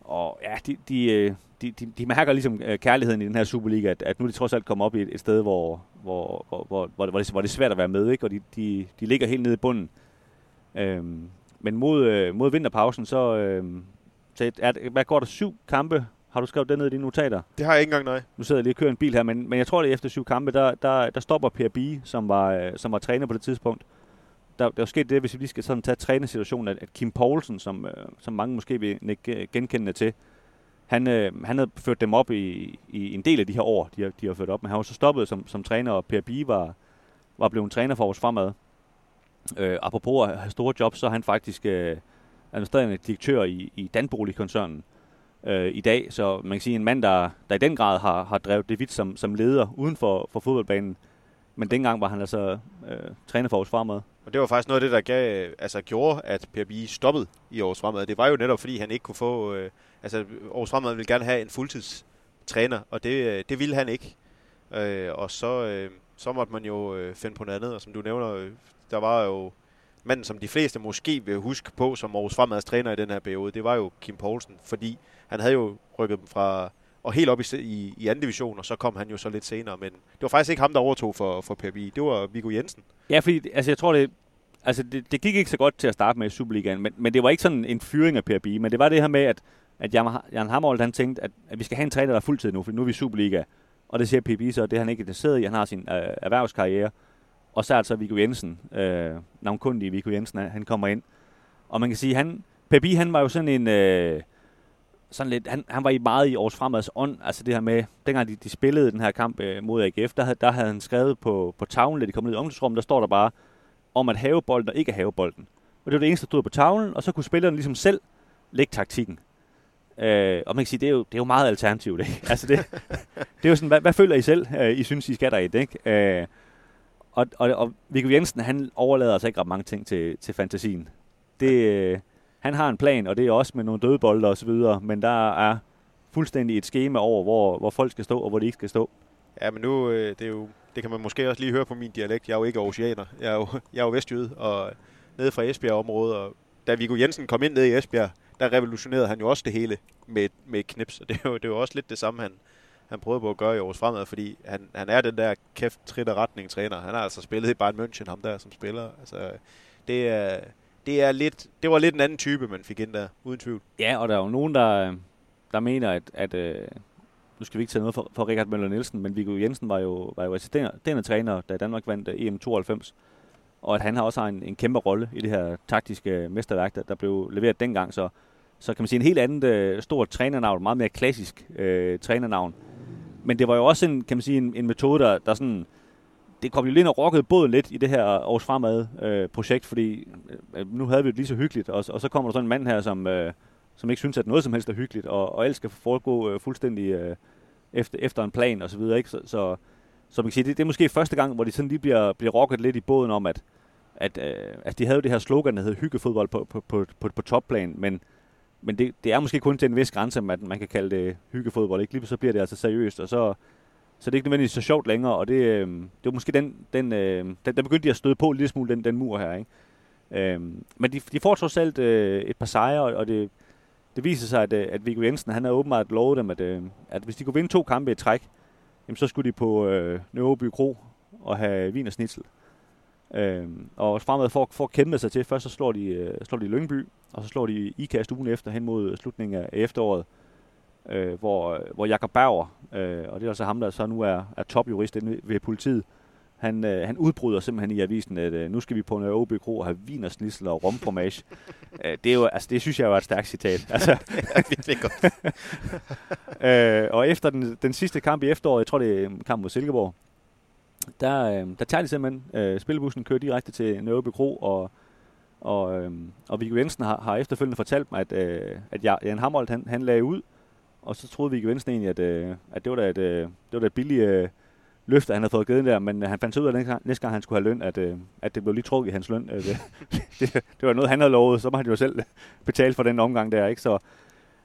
og ja, de, de, øh, de, de, de mærker ligesom øh, kærligheden i den her Superliga, at, at nu er de trods alt kommet op i et, et sted, hvor, hvor, hvor, hvor, hvor, det, hvor det er svært at være med, ikke? og de, de, de ligger helt nede i bunden. Øhm, men mod, øh, mod vinterpausen, så, øh, så er, hvad går der syv kampe? Har du skrevet det ned i dine notater? Det har jeg ikke engang, nej. Nu sidder jeg lige og kører en bil her, men, men jeg tror, det er efter syv kampe, der, der, der stopper Per Bie, som var, øh, som var træner på det tidspunkt. Der, der er sket det, hvis vi lige skal sådan tage trænersituationen, at, at Kim Poulsen, som, øh, som mange måske vil genkende til, han, øh, han havde ført dem op i, i en del af de her år, de har, de har ført op, men han var så stoppet som, som træner, og Per Bie var, var blevet en træner for vores fremad. Øh, apropos at have store jobs, så er han faktisk øh, administrerende direktør i, i Danbolig-koncernen. øh, i dag. Så man kan sige, en mand, der, der i den grad har, har drevet det vidt som, som leder uden for, for fodboldbanen. Men dengang var han altså øh, træner for Aarhus Fremad. Og det var faktisk noget af det, der gav, altså, gjorde, at Per Bie stoppede i Aarhus Fremad. Det var jo netop, fordi han ikke kunne få... Øh, altså, Aarhus Fremad ville gerne have en fuldtidstræner, og det, øh, det ville han ikke. Øh, og så, øh, så måtte man jo øh, finde på noget andet, og som du nævner, øh, der var jo manden, som de fleste måske vil huske på som Aarhus Fremads træner i den her periode, det var jo Kim Poulsen, fordi han havde jo rykket dem fra og helt op i, i, i anden division, og så kom han jo så lidt senere. Men det var faktisk ikke ham, der overtog for, for PBI. Det var Viggo Jensen. Ja, fordi altså, jeg tror, det, altså, det, det gik ikke så godt til at starte med i Superligaen, men, men det var ikke sådan en fyring af PBI, men det var det her med, at, at Jan, Jan han tænkte, at, at vi skal have en træner, der er fuldtid nu, for nu er vi Superliga. Og det siger PBI så, det er han ikke interesseret i. Han har sin øh, erhvervskarriere. Og så er altså Viggo Jensen, øh, navnkundige Viggo Jensen, han kommer ind. Og man kan sige, han, PBI, han var jo sådan en... Øh, sådan lidt, han, han var i meget i års fremads ånd, altså det her med, dengang de, de spillede den her kamp øh, mod AGF, der, der havde han skrevet på, på tavlen, da de kom ned i omklædningsrummet, der står der bare, om at have bolden og ikke have bolden. Og det var det eneste, der stod på tavlen, og så kunne spillerne ligesom selv lægge taktikken. Øh, og man kan sige, det er jo, det er jo meget alternativt. Ikke? Altså det, det er jo sådan, hvad, hvad føler I selv, øh, I synes, I skal der i det? Ikke? Øh, og, og, og Viggo Jensen, han overlader altså ikke ret mange ting til, til fantasien. Det, øh, han har en plan, og det er også med nogle dødbolde og så videre, men der er fuldstændig et schema over, hvor, hvor folk skal stå, og hvor de ikke skal stå. Ja, men nu, øh, det, er jo, det kan man måske også lige høre på min dialekt. Jeg er jo ikke oceaner. Jeg er jo, jeg er jo vestjyde, og nede fra Esbjerg-området. Og da Viggo Jensen kom ind ned i Esbjerg, der revolutionerede han jo også det hele med, med et knips. Og det er, jo, det er jo også lidt det samme, han, han prøvede på at gøre i års fremad, fordi han, han er den der kæft, trit og retning træner. Han har altså spillet i Bayern München, ham der som spiller. Altså, det er, det, er lidt, det var lidt en anden type, man fik ind der, uden tvivl. Ja, og der er jo nogen, der, der mener, at, at øh, nu skal vi ikke tage noget for, for Richard Møller Nielsen, men Viggo Jensen var jo, var jo assisterende træner, da Danmark vandt øh, EM92, og at han har også en, en kæmpe rolle i det her taktiske øh, mesterværk, der, der blev leveret dengang, så, så kan man sige en helt anden øh, stort trænernavn, meget mere klassisk øh, trænernavn. Men det var jo også en, kan man sige, en, en metode, der, der sådan, det kom jo lidt og rokkede båden lidt i det her års fremad øh, projekt, fordi øh, nu havde vi det lige så hyggeligt, og, og så kommer der sådan en mand her, som, øh, som ikke synes, at noget som helst er hyggeligt, og, og alt skal foregå øh, fuldstændig øh, efter, efter en plan og så videre, ikke? Så, så, så man kan sige, det, det er måske første gang, hvor de sådan lige bliver, bliver rokket lidt i båden om, at, at, øh, at de havde det her slogan, der hed hyggefodbold på, på, på, på, på topplan, men, men det, det er måske kun til en vis grænse, at man kan kalde det hyggefodbold, ikke? Lige så bliver det altså seriøst, og så, så det er ikke nødvendigvis så sjovt længere, og det, øh, det var måske den, den, øh, den, der begyndte de at støde på en lille smule, den, den mur her, ikke? Øh, men de, de får trods alt øh, et par sejre, og det, det viser sig, at, øh, at Viggo Jensen, han havde åbenbart lovet dem, at, øh, at hvis de kunne vinde to kampe i træk, jamen, så skulle de på øh, Nørreby Kro og have vin og snitsel. Øh, og fremad for, for at kæmpe sig til, først så slår de, øh, slår de Lyngby, og så slår de IKAST ugen efter hen mod slutningen af efteråret øh, hvor, hvor Jakob Bauer, øh, og det er altså ham, der så nu er, er topjurist ved politiet, han, øh, han udbryder simpelthen i avisen, at øh, nu skal vi på en OB Kro og have vin og romformage. øh, det, er jo, altså, det synes jeg er et stærkt citat. Altså, det er godt. øh, og efter den, den sidste kamp i efteråret, jeg tror det er kamp mod Silkeborg, der, øh, der tager de simpelthen, øh, spillebussen kører direkte til Nørreby Kro, og, og, øh, og Viggo Jensen har, har efterfølgende fortalt mig, at, øh, at Jan Hamholdt, han, han lagde ud, og så troede vi Jensen egentlig, at, øh, at det var da et, øh, det var da et billigt øh, løfte, han havde fået givet der, men øh, han fandt ud af, at næste gang, næste gang han skulle have løn, at, øh, at det blev lige trukket i hans løn. Øh, det, det, det, var noget, han havde lovet, så må han jo selv betale for den omgang der, ikke? Så,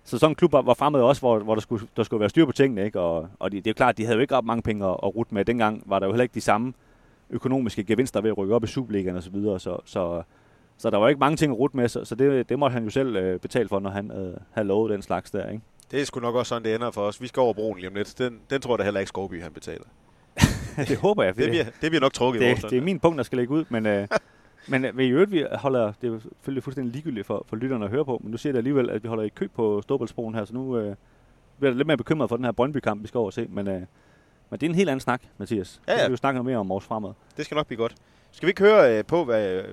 så sådan en klub var fremad også, hvor, hvor der, skulle, der skulle være styr på tingene, ikke? Og, og det, det er jo klart, de havde jo ikke ret mange penge at, at rute med. Dengang var der jo heller ikke de samme økonomiske gevinster ved at rykke op i Superligaen og så videre, så, så, så der var ikke mange ting at rute med, så, så det, det måtte han jo selv øh, betale for, når han øh, havde lovet den slags der, ikke? Det er sgu nok også sådan, det ender for os. Vi skal over broen lige om lidt. Den, den tror jeg da heller ikke Skovby, han betaler. det håber jeg. Det bliver, det bliver nok trukket det, i vores det er min punkt, der skal lægge ud, men... Øh, men øh, i øvrigt, vi holder, det er jo selvfølgelig fuldstændig ligegyldigt for, for lytterne at høre på, men nu siger det alligevel, at vi holder i kø på Storbæltsbroen her, så nu øh, bliver jeg lidt mere bekymret for den her Brøndby-kamp, vi skal over og se, men, øh, men det er en helt anden snak, Mathias. Ja, ja. Så skal vi jo snakke noget mere om vores fremad. Det skal nok blive godt. Skal vi ikke høre øh, på, hvad øh,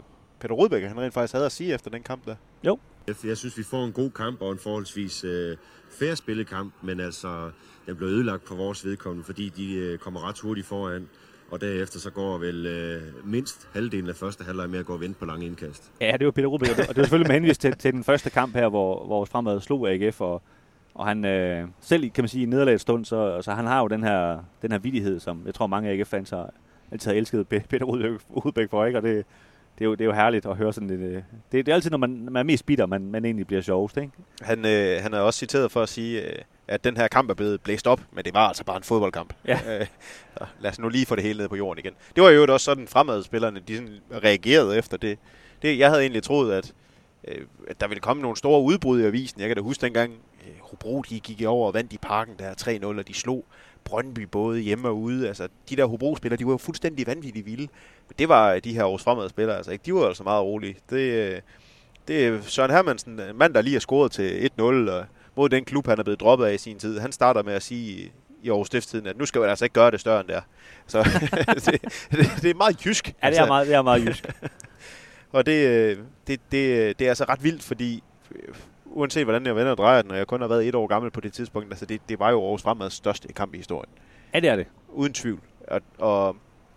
Peter Rudbæk han rent faktisk havde at sige efter den kamp der? Jo. Jeg synes, vi får en god kamp og en forholdsvis øh, færre spillekamp, men altså, den blev ødelagt på vores vedkommende, fordi de øh, kommer ret hurtigt foran. Og derefter så går vel øh, mindst halvdelen af første halvleg med at gå og vente på lange indkast. Ja, det var Peter Rubik, og det var selvfølgelig med henvis til, til den første kamp her, hvor, hvor fremad slog AGF, og Og han øh, selv, kan man sige, i nederlagets stund, så, så han har jo den her, den her vidighed, som jeg tror mange AGF-fans har altid har elsket Peter Rudbæk for, ikke? Og det, det er, jo, det er jo herligt at høre sådan lidt... Øh, det, det er altid, når man, man er mest bitter, man, man egentlig bliver sjovest, ikke? Han, øh, han er også citeret for at sige, øh, at den her kamp er blevet blæst op, men det var altså bare en fodboldkamp. Ja. Øh, lad os nu lige få det hele ned på jorden igen. Det var jo også sådan, fremadspillerne de sådan reagerede efter det. det. Jeg havde egentlig troet, at, øh, at der ville komme nogle store udbrud i avisen. Jeg kan da huske dengang, øh, Hobro de gik over og vandt i parken der 3-0, og de slog Brøndby både hjemme og ude. Altså, de der Hobro-spillere, de var jo fuldstændig vanvittigt vilde. Men det var de her års fremad spillere, altså ikke? De var altså meget rolige. Det, øh, det er Søren Hermansen, en mand, der lige er scoret til 1-0, og mod den klub, han er blevet droppet af i sin tid. Han starter med at sige i Aarhus Stiftstiden, at nu skal vi altså ikke gøre det større end det er. Så det, det, det, er meget jysk. Ja, det er meget, det er meget jysk. og det, øh, det, det, det er altså ret vildt, fordi øh, uanset hvordan jeg vender og drejer den, og jeg kun har været et år gammel på det tidspunkt, altså det, det var jo Aarhus Fremads største kamp i historien. Ja, det er det. Uden tvivl. Og, og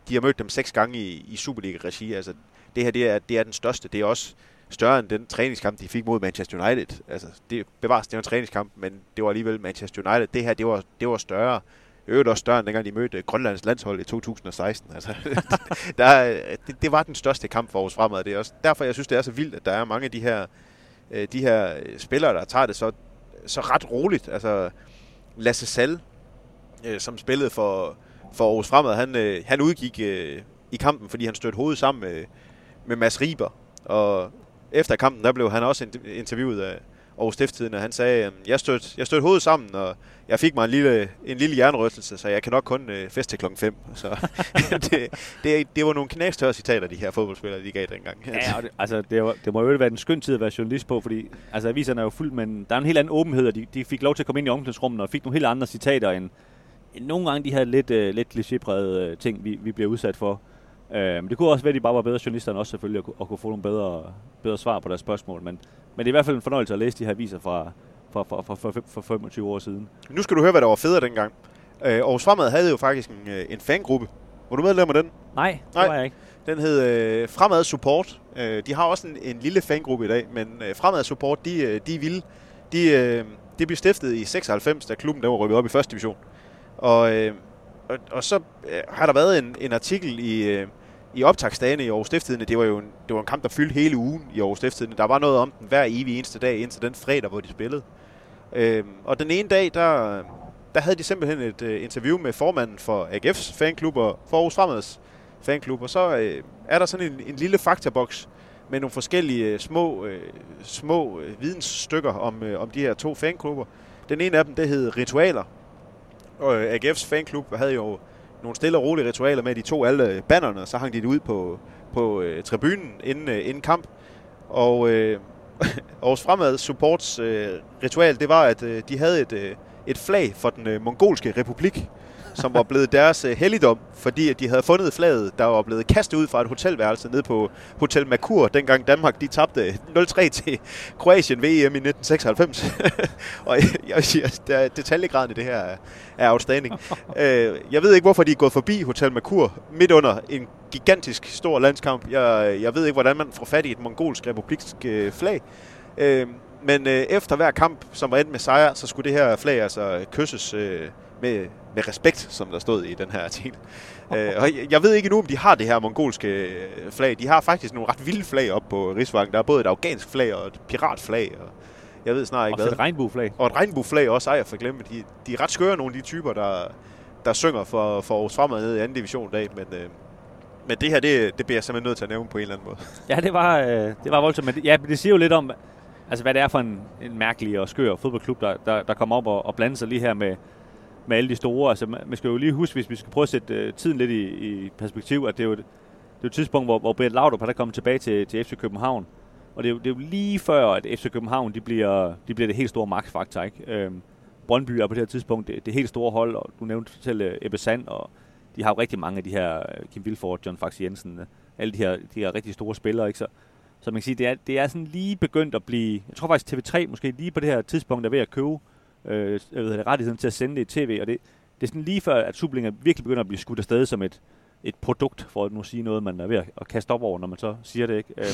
de har mødt dem seks gange i, i Superliga-regi. Altså, det her det er, det er den største. Det er også større end den træningskamp, de fik mod Manchester United. Altså, det bevares, det var en træningskamp, men det var alligevel Manchester United. Det her, det var, det var større. Øvrigt også større, end dengang de mødte Grønlands landshold i 2016. Altså, der, det, det, var den største kamp for os fremad. Det er også derfor, jeg synes, det er så vildt, at der er mange af de her, øh, de her spillere, der tager det så, så ret roligt. Altså, Lasse Sal, øh, som spillede for, for Aarhus Fremad, han, øh, han udgik i kampen, fordi han stødte hovedet sammen med, med Mads Riber. Og efter kampen, der blev han også interviewet af Aarhus Stifttiden, og han sagde, at jeg stødte, jeg stødte hovedet sammen, og jeg fik mig en lille, en lille jernrystelse, så jeg kan nok kun øh, til klokken 5. Så det, det, det var nogle knæstørre citater, de her fodboldspillere, de gav dengang. Ja, det, altså, det, var, det må jo være en skøn tid at være journalist på, fordi altså, aviserne er jo fuldt, men der er en helt anden åbenhed, og de, de fik lov til at komme ind i omklædningsrummet og fik nogle helt andre citater end, end nogle gange de her lidt, øh, lidt klichéprægede øh, ting, vi, vi bliver udsat for. Uh, men det kunne også være, at de bare var bedre journalister end os selvfølgelig, og, og kunne få nogle bedre, bedre svar på deres spørgsmål. Men, men det er i hvert fald en fornøjelse at læse de her aviser fra, fra, fra, fra, fra, fra 25 år siden. Nu skal du høre, hvad der var federe dengang. Uh, Aarhus Fremad havde jo faktisk en, en fangruppe. Var du medlem af den? Nej, det Nej. var jeg ikke. Den hed uh, Fremad Support. Uh, de har også en, en lille fangruppe i dag, men uh, Fremad Support, de, de er vilde. De, uh, de blev stiftet i 96, da klubben der var rykket op i første division. Og, øh, og, og så øh, har der været en, en artikel i, øh, i optagsdagene i Aarhus Stifttidende. Det var jo en, det var en kamp, der fyldte hele ugen i Aarhus Stifttidende. Der var noget om den hver evig eneste dag, indtil den fredag, hvor de spillede. Øh, og den ene dag, der, der havde de simpelthen et øh, interview med formanden for AGF's fanklub og for Aarhus Fremads fanklub. Og så øh, er der sådan en, en lille faktaboks med nogle forskellige øh, små, øh, små øh, vidensstykker om, øh, om de her to fanklubber. Den ene af dem, det hed Ritualer, øh, AGF's fanklub havde jo nogle stille og rolige ritualer med, at de tog alle øh, bannerne, og så hang de det ud på, på øh, tribunen inden, øh, inden kamp. Og øh, Aarhus Fremad Supports øh, ritual, det var, at øh, de havde et, øh, et flag for den øh, mongolske republik, som var blevet deres øh, helligdom, fordi at de havde fundet flaget, der var blevet kastet ud fra et hotelværelse ned på Hotel Merkur, dengang Danmark de tabte 0-3 til Kroatien ved EM i 1996. og jeg, siger, der, detaljegraden i det her er, er outstanding. øh, jeg ved ikke, hvorfor de er gået forbi Hotel Merkur midt under en gigantisk stor landskamp. Jeg, jeg ved ikke, hvordan man får fat i et mongolsk republiksk øh, flag. Øh, men øh, efter hver kamp, som var endt med sejr, så skulle det her flag altså kysses øh, med, med respekt, som der stod i den her artikel. øh, og jeg, ved ikke nu, om de har det her mongolske øh, flag. De har faktisk nogle ret vilde flag op på Rigsvangen. Der er både et afghansk flag og et piratflag. Og jeg ved snart ikke og hvad. et regnbueflag. Og et regnbueflag også, ej, jeg for glemme. De, de er ret skøre, nogle af de typer, der, der synger for, for Aarhus Fremad ned i anden division i dag. Men, øh, men det her, det, det bliver jeg simpelthen nødt til at nævne på en eller anden måde. Ja, det var, øh, det var voldsomt. Men det, ja, det siger jo lidt om, altså, hvad det er for en, en mærkelig og skør fodboldklub, der, der, der kommer op og, og blander sig lige her med, med alle de store. Altså, man skal jo lige huske, hvis vi skal prøve at sætte øh, tiden lidt i, i perspektiv, at det er jo et, det er jo et tidspunkt, hvor, hvor Brian Laudrup er kommet tilbage til, til FC København. Og det er, jo, det er jo lige før, at FC København de bliver, de bliver det helt store magtfaktor. Ikke? Øhm, Brøndby er på det her tidspunkt det, det helt store hold, og du nævnte selv øh, Ebbe Sand, og de har jo rigtig mange af de her, øh, Kim Vilford, John Fax Jensen, øh, alle de her, de her rigtig store spillere. Ikke? Så, så man kan sige, det er, det er sådan lige begyndt at blive, jeg tror faktisk TV3 måske lige på det her tidspunkt er ved at købe øh, jeg ved, rettigheden til at sende det i tv, og det, det er sådan lige før, at Sublinger virkelig begynder at blive skudt afsted som et, et produkt, for at nu sige noget, man er ved at, at kaste op over, når man så siger det, ikke? Øh,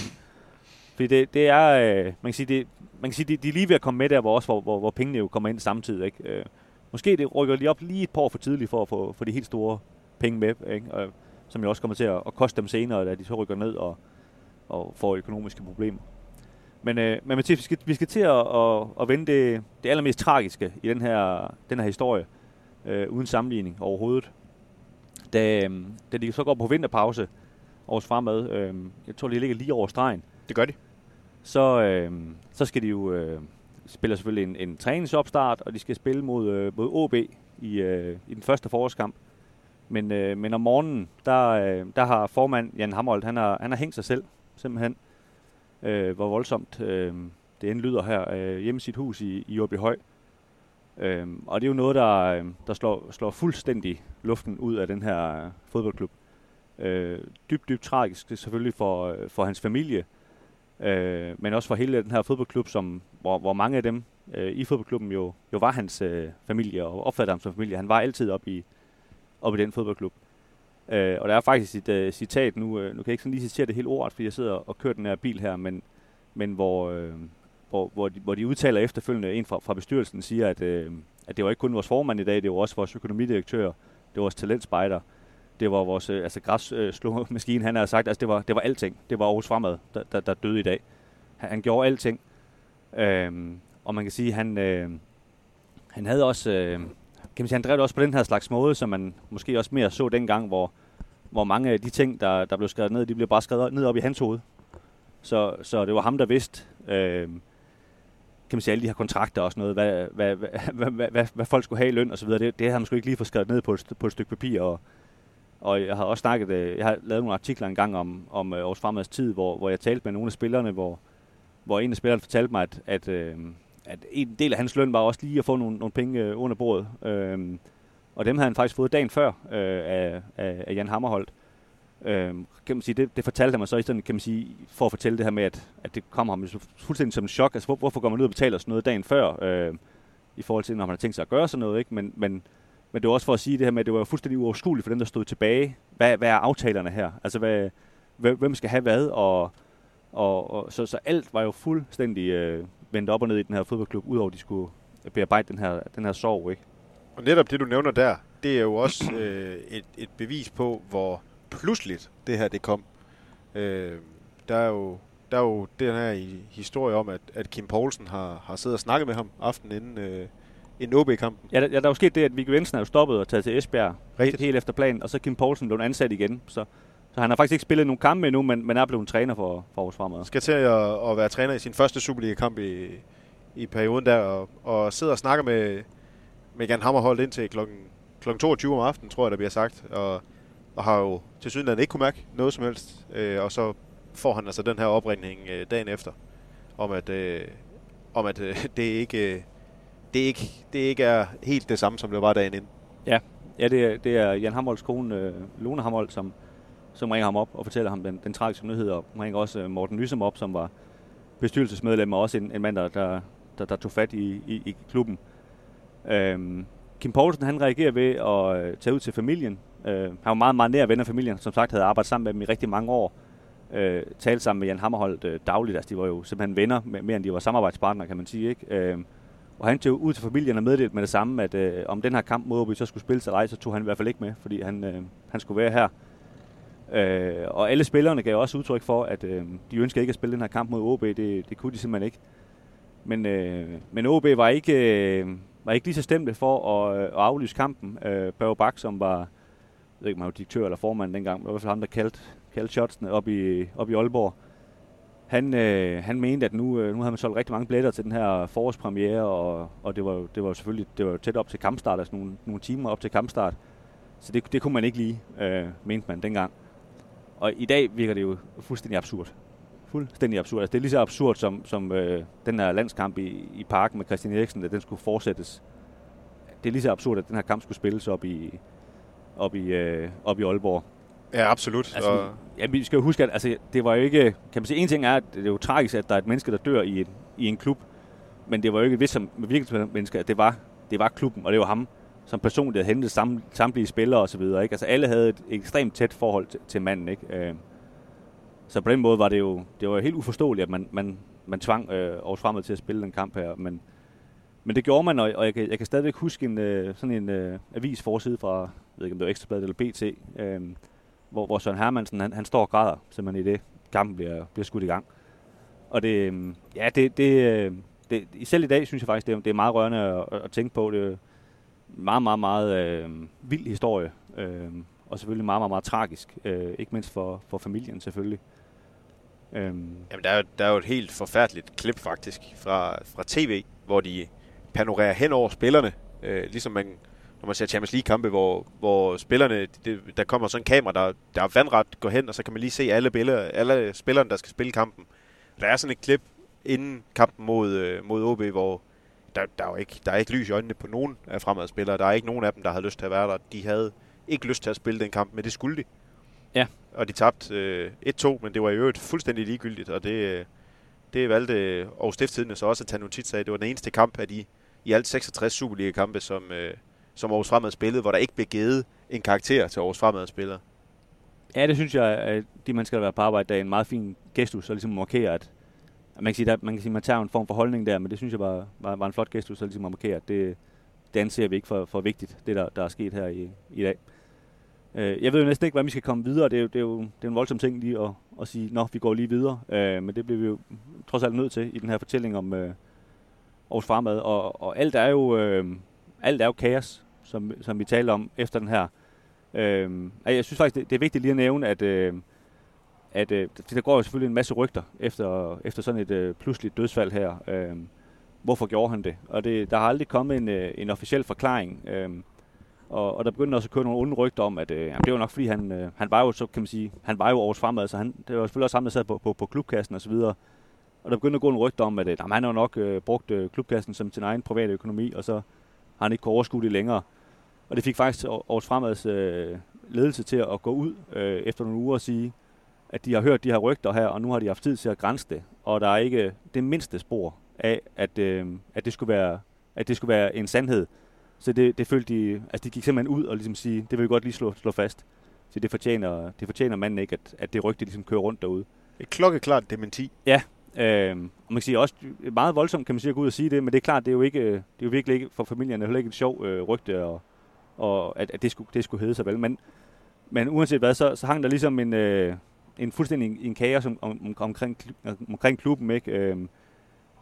Fordi det, det er, øh, man kan sige, det, man kan sige de, de er lige ved at komme med der, hvor, også, hvor, hvor, hvor pengene jo kommer ind samtidig. Ikke? Øh, måske det rykker lige op lige et par år for tidligt for at få for de helt store penge med, ikke? Og, som jo også kommer til at, at koste dem senere, da de så rykker ned og, og får økonomiske problemer. Men, øh, men Mathias, vi skal, vi skal til at, at, at vende det, det allermest tragiske i den her, den her historie, øh, uden sammenligning overhovedet. Da, øh, da de så går på vinterpause års fremad, øh, jeg tror, de ligger lige over stregen, Det gør de. så, øh, så skal de jo øh, spille selvfølgelig en, en træningsopstart, og de skal spille mod, øh, mod OB i, øh, i den første forårskamp. Men, øh, men om morgenen, der, øh, der har formand Jan Hamholdt, han har, han har hængt sig selv, simpelthen. Øh, hvor voldsomt øh, det end lyder her øh, hjemme i sit hus i, i Åby Høj. Øh, og det er jo noget, der, øh, der slår, slår fuldstændig luften ud af den her øh, fodboldklub. Øh, dybt, dybt tragisk selvfølgelig for, øh, for hans familie, øh, men også for hele den her fodboldklub, som, hvor, hvor mange af dem øh, i fodboldklubben jo, jo var hans øh, familie og opfattede ham som familie. Han var altid op i, op i den fodboldklub. Øh, og der er faktisk et øh, citat, nu, øh, nu kan jeg ikke sådan lige citere det helt ordet, fordi jeg sidder og kører den her bil her, men, men hvor, øh, hvor, hvor, de, hvor de udtaler efterfølgende, en fra, fra bestyrelsen siger, at, øh, at det var ikke kun vores formand i dag, det var også vores økonomidirektør, det var vores talentspejder, det var vores øh, altså græsslåmaskine, øh, han har sagt, altså det var, det var alting. Det var Aarhus Fremad, der, der, der døde i dag. Han, han gjorde alting. Øh, og man kan sige, han, øh, han havde også, øh, kan man sige, han drev det også på den her slags måde, som man måske også mere så dengang, hvor, hvor mange af de ting, der, der blev skrevet ned, de blev bare skrevet ned op i hans hoved. Så, så det var ham, der vidste, øh, kan man sige, alle de her kontrakter og sådan noget, hvad, hvad, hvad, hvad, hvad, hvad, hvad folk skulle have i løn og så videre. Det, det havde han måske ikke lige fået skrevet ned på et, på et stykke papir, og, og jeg har også snakket, øh, jeg har lavet nogle artikler en gang om, om øh, års fremads tid, hvor, hvor jeg talte med nogle af spillerne, hvor, hvor en af spillerne fortalte mig, at, at, øh, at en del af hans løn var også lige at få nogle, nogle penge øh, under bordet. Øh, og dem havde han faktisk fået dagen før øh, af, af, af Jan Hammerholdt. Øh, kan man sige, det, det fortalte han mig så i stedet, kan man sige, for at fortælle det her med, at, at det kommer ham fuldstændig som en chok. Altså, hvor, hvorfor går man ud og betaler sådan noget dagen før, øh, i forhold til, når man har tænkt sig at gøre sådan noget, ikke? Men, men, men det var også for at sige det her med, at det var fuldstændig uoverskueligt for dem, der stod tilbage. Hvad, hvad er aftalerne her? Altså, hvad, hvem skal have hvad? Og, og, og så, så alt var jo fuldstændig øh, vendt op og ned i den her fodboldklub, udover at de skulle bearbejde den her, den her sorg, ikke? Og netop det, du nævner der, det er jo også øh, et, et bevis på, hvor pludseligt det her det kom. Øh, der er jo der er jo den her i- historie om, at, at Kim Poulsen har, har siddet og snakket med ham aftenen inden, øh, inden OB-kampen. Ja, der, ja, der er jo sket det, at Viggo Jensen er jo stoppet og taget til Esbjerg. Rigtigt. Helt efter planen, og så Kim Poulsen blevet ansat igen. Så, så han har faktisk ikke spillet nogen kampe endnu, men, men er blevet træner for, for Aarhus Fremad. Skal til at, at være træner i sin første Superliga-kamp i, i perioden der, og, og sidder og snakker med, med Jan Hammerholdt indtil klokken, klokken 22 om aftenen, tror jeg, der bliver sagt. Og, og har jo til synligheden ikke kunne mærke noget som helst. Øh, og så får han altså den her opringning øh, dagen efter, om at, øh, om at øh, det, ikke, øh, det, ikke, det ikke er helt det samme, som det var dagen inden. Ja, ja det, er, det er Jan Hamholds kone, øh, Lone Hamholdt, som, som ringer ham op og fortæller ham den, den tragiske nyhed. Og hun ringer også øh, Morten Nysum op, som var bestyrelsesmedlem og også en, en mand, der, der, der, der tog fat i, i, i klubben. Øhm, Kim Poulsen, han reagerer ved at øh, tage ud til familien. Øh, han var meget, meget nær ven af familien. Som sagt havde arbejdet sammen med dem i rigtig mange år. Øh, talte sammen med Jan Hammerholdt øh, dagligt. Altså, de var jo simpelthen venner, mere end de var samarbejdspartnere, kan man sige. Ikke? Øh, og han tog ud til familien og meddelte med det samme, at øh, om den her kamp mod OB så skulle spille sig rejse, så tog han i hvert fald ikke med, fordi han, øh, han skulle være her. Øh, og alle spillerne gav også udtryk for, at øh, de ønskede ikke at spille den her kamp mod OB. Det, det kunne de simpelthen ikke. Men, øh, men OB var ikke, øh, var ikke lige så stemte for at, øh, at aflyse kampen. Øh, Børge Bak, som var, jeg ved ikke, om han var direktør eller formand dengang, men det var i hvert fald ham, der kaldte, kaldte shotsene op i, op i Aalborg. Han, øh, han mente, at nu, øh, nu havde man solgt rigtig mange billetter til den her forårspremiere, og, og det var, jo- det var selvfølgelig det var tæt op til kampstart, altså nogle, nogle timer op til kampstart. Så det, det kunne man ikke lige, øh, mente man dengang. Og i dag virker det jo fuldstændig absurd. Fuldstændig absurd. Altså, det er lige så absurd som, som øh, den her landskamp i, i parken med Christian Eriksen, at den skulle fortsættes. Det er lige så absurd, at den her kamp skulle spilles op i, op i, øh, op i Aalborg. Ja, absolut. Altså, og, ja, vi skal jo huske, at altså, det var jo ikke... Kan man sige, en ting er, at det er jo tragisk, at der er et menneske, der dør i en, i en klub. Men det var jo ikke et vist som virkelig menneske, at det var, det var klubben, og det var ham som person, der havde hentet sam, samtlige spillere og så videre. Ikke? Altså alle havde et ekstremt tæt forhold til, til manden. Ikke? Øh, så på den måde var det jo det var helt uforståeligt, at man, man, man tvang øh, Aarhus Fremad til at spille den kamp her. Men, men det gjorde man, og, og jeg, kan, jeg kan stadigvæk huske en, øh, sådan en øh, avis forside fra, jeg ved ikke om det var Ekstrabladet eller BT, øh, hvor, hvor Søren Hermansen, han, han står og græder simpelthen i det, kampen bliver, bliver skudt i gang. Og det, øh, ja, det, det, øh, det, selv i dag synes jeg faktisk, det er, det er meget rørende at, at tænke på. Det meget, meget, meget øh, vild historie. Øh, og selvfølgelig meget, meget, meget tragisk. Øh, ikke mindst for, for familien selvfølgelig. Øhm. Jamen, der er, jo, der er jo et helt forfærdeligt klip faktisk fra, fra tv, hvor de panorerer hen over spillerne. Øh, ligesom man, når man ser Champions League-kampe, hvor, hvor spillerne, det, der kommer sådan en kamera, der, der er vandret, går hen, og så kan man lige se alle, billeder, alle spillerne, der skal spille kampen. Der er sådan et klip inden kampen mod, øh, mod OB, hvor der, der, er jo ikke, der er ikke lys i øjnene på nogen af fremadspillere. Der er ikke nogen af dem, der havde lyst til at være der. De havde ikke lyst til at spille den kamp, men det skulle de. Ja. Og de tabte øh, 1-2, men det var i øvrigt fuldstændig ligegyldigt, og det, øh, det valgte Aarhus Stifttidene så også at tage notits af. Det var den eneste kamp af de i alt 66 Superliga-kampe, som, øh, som Aarhus Fremad spillede, hvor der ikke blev givet en karakter til Aarhus Fremad spillere. Ja, det synes jeg, at de mennesker, der være på arbejde, der er en meget fin gestus, og ligesom markere, at man kan sige, der, man kan sige, man tager en form for holdning der, men det synes jeg var, var, var en flot gestus, ligesom at ligesom markere, at det, det anser vi ikke for, for vigtigt, det der, der er sket her i, i dag. Øh, jeg ved jo næsten ikke, hvordan vi skal komme videre. Det er jo, det er jo det er en voldsom ting lige at, at sige, nå, vi går lige videre. Øh, men det bliver vi jo trods alt nødt til i den her fortælling om øh, Aarhus Fremad. Og, og alt er jo øh, alt er jo kaos, som, som vi taler om efter den her. Øh, jeg synes faktisk, det, det er vigtigt lige at nævne, at, øh, at øh, der går jo selvfølgelig en masse rygter efter, efter sådan et øh, pludseligt dødsfald her. Øh, hvorfor gjorde han det? Og det, der har aldrig kommet en, øh, en officiel forklaring. Øh, og, og der begyndte også at køre nogle onde rygter om, at øh, jamen, det var nok fordi, han, øh, han var jo, så kan man sige, han var jo års fremad, så han, det var selvfølgelig også ham, der sad på, på, på klubkassen og så videre. Og der begyndte at gå en rygter om, at øh, jamen, han har nok øh, brugt øh, klubkassen som sin egen private økonomi, og så har han ikke kunnet overskue det længere. Og det fik faktisk års fremads øh, ledelse til at gå ud øh, efter nogle uger og sige, at de har hørt de her rygter her, og nu har de haft tid til at grænse det. Og der er ikke det mindste spor af, at, øh, at, det, skulle være, at det skulle være en sandhed. Så det, det følte de, altså de gik simpelthen ud og ligesom sige, det vil vi godt lige slå, slå fast. Så det fortjener, det fortjener manden ikke, at, at det rygte ligesom kører rundt derude. Et klokkeklart dementi. Ja, øh, og man kan sige også, meget voldsomt kan man sige at gå ud og sige det, men det er klart, det er jo, ikke, det er jo virkelig ikke for familien, det er heller ikke et sjov øh, rygte, og, og at, at det, skulle, det skulle hedde sig vel. Men, men uanset hvad, så, så hang der ligesom en, øh, en fuldstændig en kaos om, om, omkring, omkring klubben, ikke? Øh,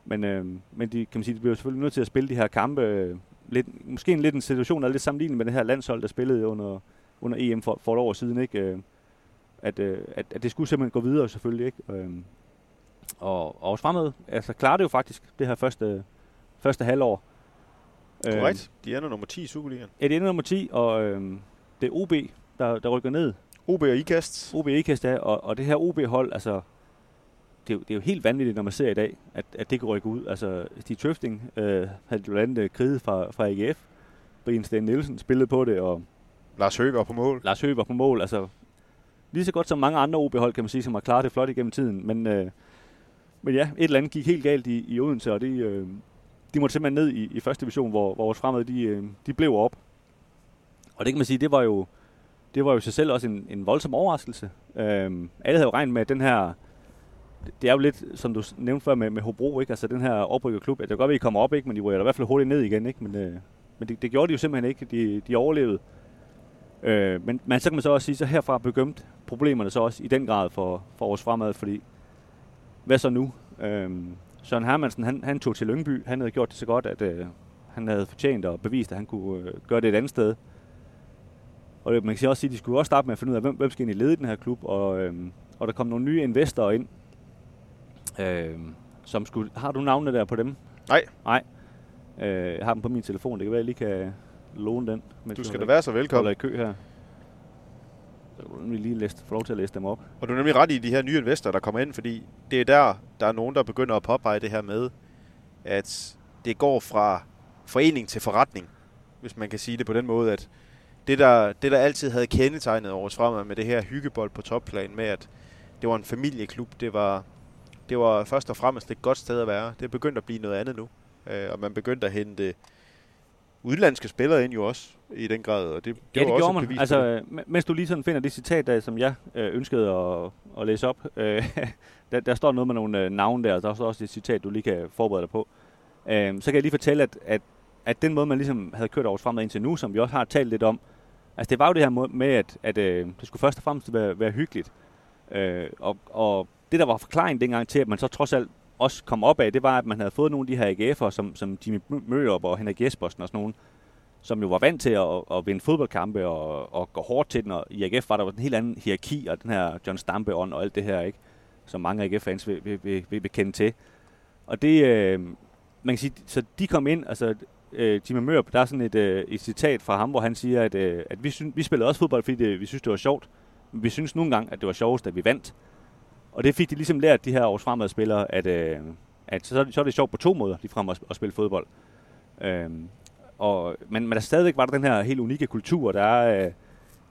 men, øh, men de, kan man sige, de bliver selvfølgelig nødt til at spille de her kampe, øh, lidt, måske en lidt en situation, der er lidt sammenlignet med det her landshold, der spillede under, under EM for, for et år siden, ikke? Øh, at, øh, at, at det skulle simpelthen gå videre selvfølgelig, ikke? Øh, og, og også fremad, altså klarer det jo faktisk det her første, første halvår. Korrekt. De ender nummer 10 i Superligaen. Ja, det ender nummer 10, og øh, det er OB, der, der rykker ned. OB og IKAST. OB og IKAST, ja, og, og det her OB-hold, altså, det er, jo, det er jo helt vanvittigt, når man ser i dag, at, at det kan rykke ud. Altså, Stig Tøfting øh, havde jo blandt andet kriget fra, fra AGF. Brian Sten Nielsen spillede på det, og... Lars Høgh var på mål. Lars Høgh var på mål, altså... Lige så godt som mange andre OB-hold, kan man sige, som har klaret det flot igennem tiden. Men, øh, men ja, et eller andet gik helt galt i, i Odense, og det, øh, de måtte simpelthen ned i, i første division, hvor, hvor vores fremad, de, øh, de blev op. Og det kan man sige, det var jo, det var jo sig selv også en, en voldsom overraskelse. Øhm, alle havde jo regnet med, at den her det er jo lidt, som du nævnte før med, med Hobro, ikke? Altså den her oprykkerklub, at det kan godt være, at I kommer op, ikke? Men de ryger i hvert fald hurtigt ned igen, ikke? Men, øh, men det, det, gjorde de jo simpelthen ikke. De, de overlevede. Øh, men, men så kan man så også sige, så herfra begyndte problemerne så også i den grad for, for vores fremad, fordi hvad så nu? Øh, Søren Hermansen, han, han tog til Lyngby. Han havde gjort det så godt, at øh, han havde fortjent og bevist, at han kunne øh, gøre det et andet sted. Og man kan også sige, at de skulle også starte med at finde ud af, hvem, hvem skal i lede den her klub, og, øh, og der kom nogle nye investorer ind, Øh, som skulle, har du navnene der på dem? Nej. Nej. Øh, jeg har dem på min telefon. Det kan være, at jeg lige kan låne den. Du skal da være så velkommen. i kø her. Så kan du lige læse, få lov til at læse dem op. Og du er nemlig ret i de her nye investorer, der kommer ind, fordi det er der, der er nogen, der begynder at påpege det her med, at det går fra forening til forretning, hvis man kan sige det på den måde, at det der, det der altid havde kendetegnet vores fremad med det her hyggebold på topplan med, at det var en familieklub, det var det var først og fremmest et godt sted at være. Det er begyndt at blive noget andet nu. Øh, og man begyndte at hente udlandske spillere ind jo også i den grad, og det, det ja, det var også man. Altså, mens du lige sådan finder det citat, der, som jeg øh, ønskede at, at læse op. Øh, der, der står noget med nogle øh, navne der, og der er også et citat, du lige kan forberede dig på. Øh, så kan jeg lige fortælle, at, at, at den måde, man ligesom havde kørt Aarhus Fremad indtil nu, som vi også har talt lidt om, altså det var jo det her med, at, at øh, det skulle først og fremmest være, være hyggeligt. Øh, og, og det, der var forklaringen dengang til, at man så trods alt også kom op af, det var, at man havde fået nogle af de her AGF'er, som, som Jimmy Mørup og Henrik Jespersen og sådan nogen, som jo var vant til at, at vinde fodboldkampe og, og gå hårdt til den, og i AGF var der en helt anden hierarki, og den her John Stampe ånd og alt det her, ikke? som mange AGF-fans vil, vil, vil, vil kende til. Og det, øh, man kan sige, så de kom ind, altså øh, Jimmy Mørup, der er sådan et, øh, et citat fra ham, hvor han siger, at, øh, at vi, synes, vi spillede også fodbold, fordi det, vi synes, det var sjovt. Men vi synes nogle gange, at det var sjovest, at vi vandt. Og det fik de ligesom lært, de her års fremadspillere, at, øh, at så, så er det sjovt på to måder, lige frem at, at spille fodbold. Øh, og, men, men der stadigvæk var der den her helt unikke kultur, der er... Øh,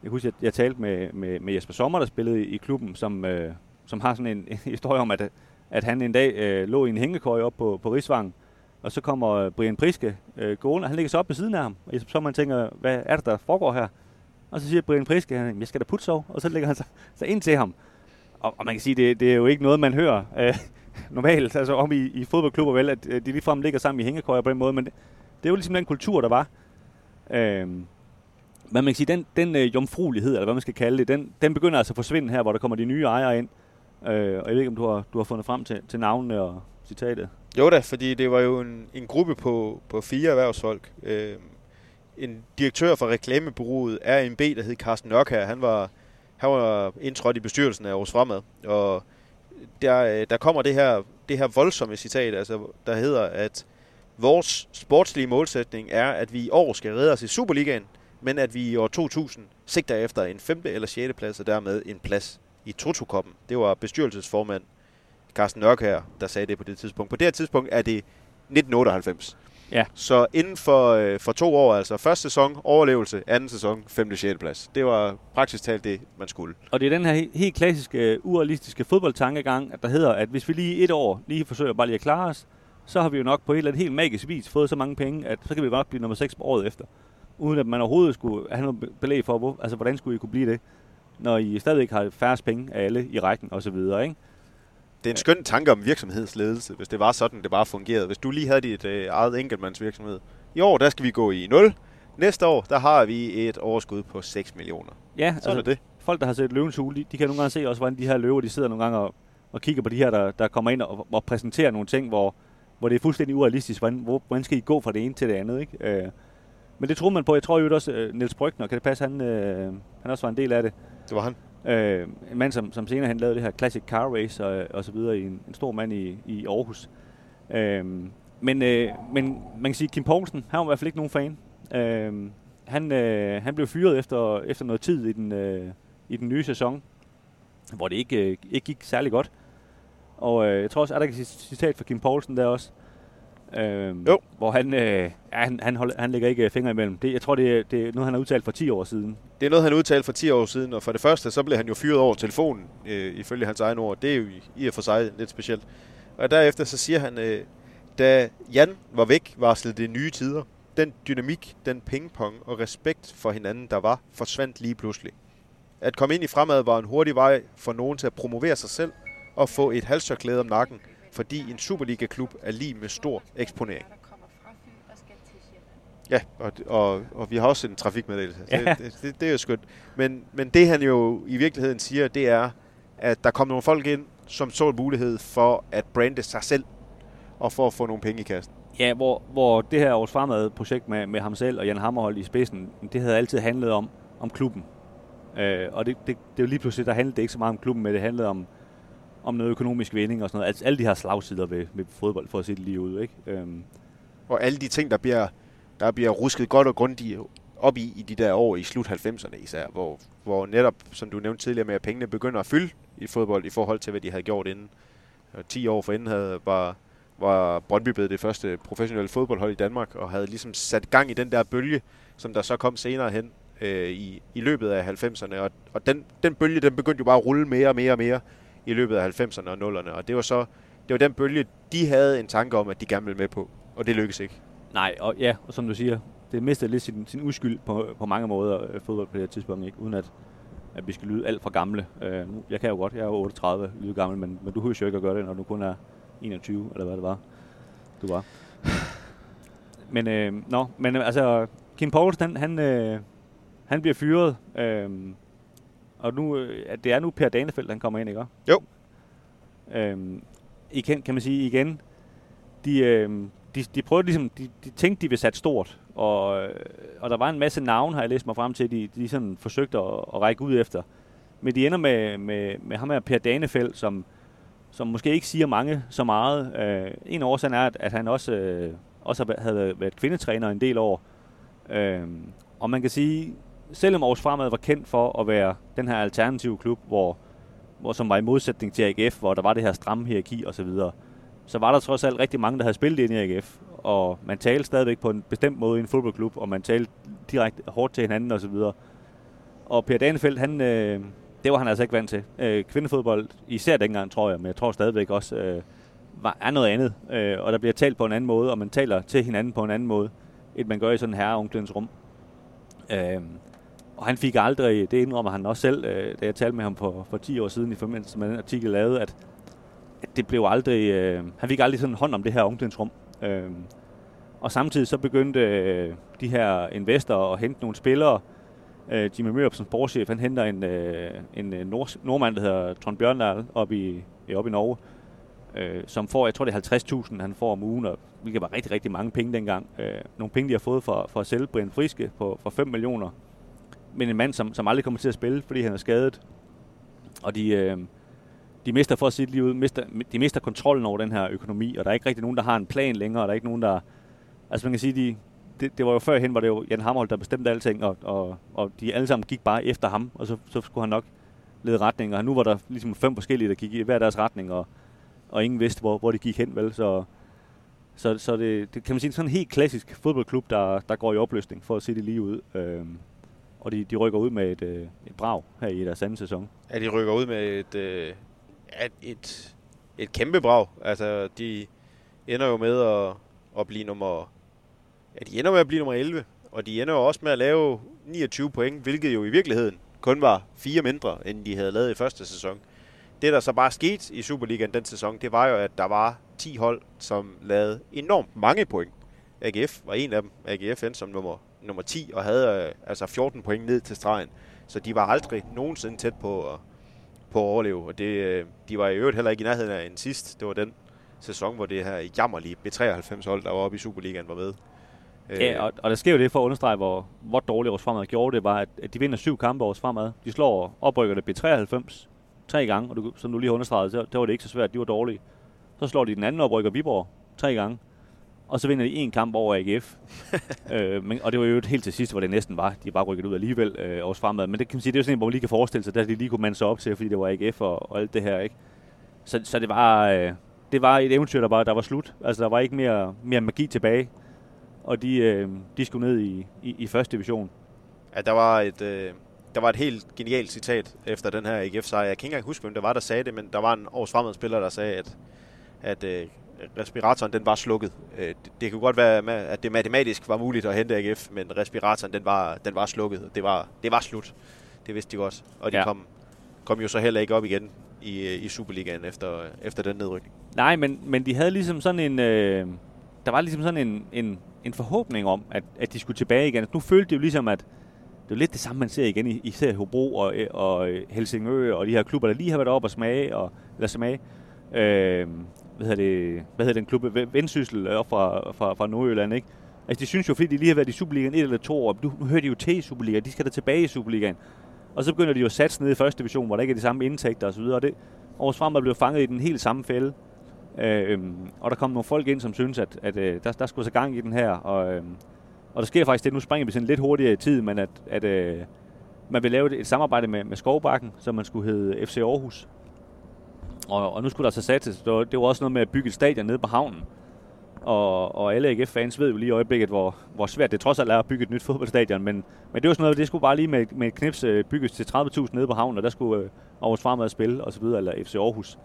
jeg husker, jeg, jeg talte med, med, med Jesper Sommer, der spillede i, i klubben, som, øh, som har sådan en, en historie om, at, at han en dag øh, lå i en hængekøje op på, på Rigsvangen, og så kommer øh, Brian Priske øh, gående, og han ligger så op ved siden af ham. Og så man tænker, hvad er det, der foregår her? Og så siger Brian Priske, han, jeg skal da putte sov. og så ligger han sig, sig ind til ham. Og, og man kan sige, det, det er jo ikke noget, man hører øh, normalt, altså om i, i fodboldklubber vel, at øh, de ligefrem ligger sammen i hængekøjer på den måde, men det, det er jo ligesom den kultur, der var. Øh, men man kan sige, den, den øh, jomfruelighed, eller hvad man skal kalde det, den, den begynder altså at forsvinde her, hvor der kommer de nye ejere ind. Øh, og jeg ved ikke, om du har, du har fundet frem til, til navnene og citatet. Jo da, fordi det var jo en, en gruppe på, på fire erhvervsfolk. Øh, en direktør for reklamebureauet RMB, der hed Carsten Nørkær, han var, han var indtrådt i bestyrelsen af Aarhus Fremad. Og der, øh, der kommer det her, det her voldsomme citat, altså, der hedder, at vores sportslige målsætning er, at vi i år skal redde os i Superligaen, men at vi i år 2000 sigter efter en femte eller sjette plads, og dermed en plads i Totokoppen. Det var bestyrelsesformand Carsten Nørkær, der sagde det på det tidspunkt. På det her tidspunkt er det 1998. Ja. Så inden for, øh, for to år, altså første sæson, overlevelse, anden sæson, femte, sjette plads. Det var praktisk talt det, man skulle. Og det er den her helt klassiske, urealistiske fodboldtankegang, at der hedder, at hvis vi lige et år lige forsøger bare lige at klare os, så har vi jo nok på et eller andet helt magisk vis fået så mange penge, at så kan vi nok blive nummer 6 på året efter. Uden at man overhovedet skulle have noget belæg for, hvor, altså hvordan skulle I kunne blive det, når I stadigvæk har færre penge af alle i rækken osv., ikke? Det er en skøn tanke om virksomhedsledelse, hvis det var sådan, det bare fungerede. Hvis du lige havde dit øh, eget enkeltmandsvirksomhed. I år, der skal vi gå i 0. Næste år, der har vi et overskud på 6 millioner. Ja, Sådan altså, er det. folk, der har set løvens hule, de, de kan nogle gange se også, hvordan de her løver, de sidder nogle gange og, og kigger på de her, der, der kommer ind og, og præsenterer nogle ting, hvor, hvor det er fuldstændig urealistisk. Hvordan, hvor, hvordan skal I gå fra det ene til det andet? Ikke? Øh, men det tror man på. Jeg tror jo også, øh, Niels Brygner, kan det passe, han, øh, han også var en del af det. Det var han. Øh, en mand, som, som senere han lavede det her Classic Car Race og, og så videre, en, en stor mand i, i Aarhus. Øh, men, øh, men man kan sige, Kim Poulsen, han var i hvert fald ikke nogen fan. Øh, han, øh, han blev fyret efter, efter noget tid i den, øh, i den nye sæson, hvor det ikke, øh, ikke gik særlig godt. Og øh, jeg tror også, er der er et citat fra Kim Poulsen der også? Øh, jo. Hvor han, øh, ja, han, han, holder, han lægger ikke fingre imellem. Det, jeg tror, det, er- det er noget, han har udtalt for 10 år siden. Det er noget, han udtalte for 10 år siden, og for det første, så blev han jo fyret over telefonen, øh, ifølge hans egen ord. Det er jo i, i og for sig lidt specielt. Og derefter så siger han, øh, da Jan var væk, varslede det nye tider. Den dynamik, den pingpong og respekt for hinanden, der var, forsvandt lige pludselig. At komme ind i fremad var en hurtig vej for nogen til at promovere sig selv og få et halstørklæde om nakken, fordi en Superliga-klub er lige med stor eksponering. Ja, og, og, og vi har også en trafikmeddelelse. Ja. Det, det, det, det er jo skønt. Men, men det han jo i virkeligheden siger, det er, at der kom nogle folk ind, som så en mulighed for at brande sig selv, og for at få nogle penge i kassen. Ja, hvor, hvor det her års fremad projekt med, med ham selv og Jan Hammerhold i spidsen, det havde altid handlet om, om klubben. Øh, og det, det, det er jo lige pludselig, der handlede det ikke så meget om klubben, men det handlede om, om noget økonomisk vinding og sådan noget. Altså alle de her slagsider ved, ved fodbold, for at se det lige ud. Ikke? Øhm, Og alle de ting, der bliver, der bliver rusket godt og grundigt op i, i de der år i slut 90'erne især, hvor, hvor netop, som du nævnte tidligere med, at pengene begynder at fylde i fodbold i forhold til, hvad de havde gjort inden. Og 10 år forinden havde, var, var Brøndby blevet det første professionelle fodboldhold i Danmark, og havde ligesom sat gang i den der bølge, som der så kom senere hen øh, i, i løbet af 90'erne. Og, og den, den bølge, den begyndte jo bare at rulle mere og mere og mere i løbet af 90'erne og 0'erne. Og det var så det var den bølge, de havde en tanke om, at de gerne ville med på. Og det lykkedes ikke. nej, og ja, og som du siger, det mistede lidt sin, sin uskyld på, på mange måder, øh, fodbold på det her tidspunkt, ikke? uden at, at vi skal lyde alt for gamle. Øh, nu, jeg kan jo godt, jeg er jo 38 lyde gammel, men, men du husker jo ikke at gøre det, når du kun er 21, eller hvad det var, du var. Men, øh, nå, men øh, altså, Kim Poulsen, han, han, øh, han bliver fyret, øh, og nu, øh, at det er nu Per Danefeldt, han kommer ind, ikke? Jo. Øhm, igen, kan man sige igen, de, øh, de, de prøvede ligesom, de, de tænkte, de ville sat stort, og, øh, og der var en masse navne, har jeg læst mig frem til, de, de sådan forsøgte at, at række ud efter. Men de ender med, med, med ham her Per Danefeldt, som, som måske ikke siger mange så meget. Øh, en af årsagen er, at, at han også, øh, også havde været kvindetræner en del år. Øh, og man kan sige, selvom Aarhus Fremad var kendt for at være den her alternative klub, hvor, hvor som var i modsætning til AGF, hvor der var det her stramme hierarki osv., så, videre, så var der trods alt rigtig mange, der havde spillet ind i AGF, og man talte stadigvæk på en bestemt måde i en fodboldklub, og man talte direkte hårdt til hinanden osv. Og, og Per Danefeldt, han, øh, det var han altså ikke vant til. Øh, kvindefodbold, især dengang, tror jeg, men jeg tror stadigvæk også, øh, var, er noget andet. Øh, og der bliver talt på en anden måde, og man taler til hinanden på en anden måde, end man gør i sådan her en rum. Øh, og han fik aldrig, det indrømmer han også selv, øh, da jeg talte med ham for, for 10 år siden i forbindelse med den artikel lavede, at, at det blev aldrig, øh, han fik aldrig sådan hånd om det her omklædningsrum. Øh, og samtidig så begyndte øh, de her investorer at hente nogle spillere. Øh, Jimmy Mørup som sportschef, han henter en, øh, en øh, nord, nordmand, der hedder Trond Bjørndal, op i, øh, op i Norge, øh, som får, jeg tror det er 50.000, han får om ugen, og hvilket var rigtig, rigtig mange penge dengang. Øh, nogle penge, de har fået for, for at sælge Brian Friske på, for 5 millioner men en mand, som, som aldrig kommer til at spille, fordi han er skadet. Og de, øh, de mister for sit lige ud, mister, de mister kontrollen over den her økonomi, og der er ikke rigtig nogen, der har en plan længere, og der er ikke nogen, der... Altså man kan sige, de, det, det var jo førhen, hvor det var Jan Hammerhold, der bestemte alting, og, og, og de alle sammen gik bare efter ham, og så, så skulle han nok lede retning, og nu var der ligesom fem forskellige, der gik i hver deres retning, og, og ingen vidste, hvor, hvor de gik hen, vel? Så, så, så det, det kan man sige, sådan en helt klassisk fodboldklub, der, der går i opløsning, for at se det lige ud. Øhm, og de, de rykker ud med et, øh, et brag her i deres anden sæson. Ja, de rykker ud med et, øh, et, et, et kæmpe brag. Altså, de ender jo med at, at blive nummer... Ja, de ender med at blive nummer 11, og de ender jo også med at lave 29 point, hvilket jo i virkeligheden kun var fire mindre, end de havde lavet i første sæson. Det, der så bare skete i Superligaen den sæson, det var jo, at der var 10 hold, som lavede enormt mange point. AGF var en af dem. AGF endte som nummer nummer 10 og havde øh, altså 14 point ned til stregen. Så de var aldrig nogensinde tæt på at, på at overleve. Og det, øh, de var i øvrigt heller ikke i nærheden af en sidst. Det var den sæson, hvor det her jammerlige B93-hold, der var oppe i Superligaen, var med. Øh, ja, og, og der sker jo det for at understrege, hvor, hvor dårligt Aarhus Fremad gjorde det, var, at de vinder syv kampe Aarhus Fremad. De slår oprykkerne B93 tre gange, og du, som du lige har understreget, så, der var det ikke så svært, de var dårlige. Så slår de den anden oprykker Viborg tre gange, og så vinder de en kamp over AGF. øh, men, og det var jo helt til sidst, hvor det næsten var. De bare rykket ud alligevel øh, også fremad. Men det kan man sige, det er jo sådan en, hvor man lige kan forestille sig, at de lige kunne mande sig op til, fordi det var AGF og, og alt det her. ikke. Så, så det var... Øh, det var et eventyr, der var, der var slut. Altså, der var ikke mere, mere magi tilbage. Og de, øh, de skulle ned i, i, i første division. Ja, der var et, øh, der var et helt genialt citat efter den her AGF-sejr. Jeg kan ikke engang huske, hvem det var, der sagde det, men der var en års spiller, der sagde, at, at øh, respiratoren den var slukket. Øh, det, det kunne godt være, at det matematisk var muligt at hente AGF, men respiratoren den var, den var slukket. Det var, det var slut. Det vidste de godt. Og de ja. kom, kom jo så heller ikke op igen i, øh, i Superligaen efter, efter den nedrykning. Nej, men, men de havde ligesom sådan en... Øh, der var ligesom sådan en, en, en forhåbning om, at, at de skulle tilbage igen. Nu følte det jo ligesom, at det er lidt det samme, man ser igen i især Hobro og, og Helsingør og de her klubber, der lige har været oppe og smage, og, eller smage. Øh, hvad hedder, det, hvad hedder den klub, Vendsyssel op fra, fra, fra Nordjylland, ikke? Altså, de synes jo, fordi de lige har været i Superligaen et eller to år, nu, nu hører de jo til i Superligaen, de skal da tilbage i Superligaen. Og så begynder de jo at satse ned i første division, hvor der ikke er de samme indtægter osv., og det, Aarhus Fremad blev fanget i den helt samme fælde. Øh, øhm, og der kom nogle folk ind, som synes, at, at øh, der, der skulle så gang i den her. Og, øh, og der sker faktisk det, nu springer vi sådan lidt hurtigere i tid, men at, at øh, man vil lave et, et samarbejde med, med Skovbakken, som man skulle hedde FC Aarhus. Og, og nu skulle der så satses. Det var, det var også noget med at bygge et stadion nede på havnen. Og, og alle AGF-fans ved jo lige i øjeblikket, hvor, hvor svært det trods alt er at bygge et nyt fodboldstadion. Men, men det var sådan noget, det skulle bare lige med, med et knips øh, bygges til 30.000 nede på havnen, og der skulle øh, Aarhus Fremad spille og så videre, eller FC Aarhus.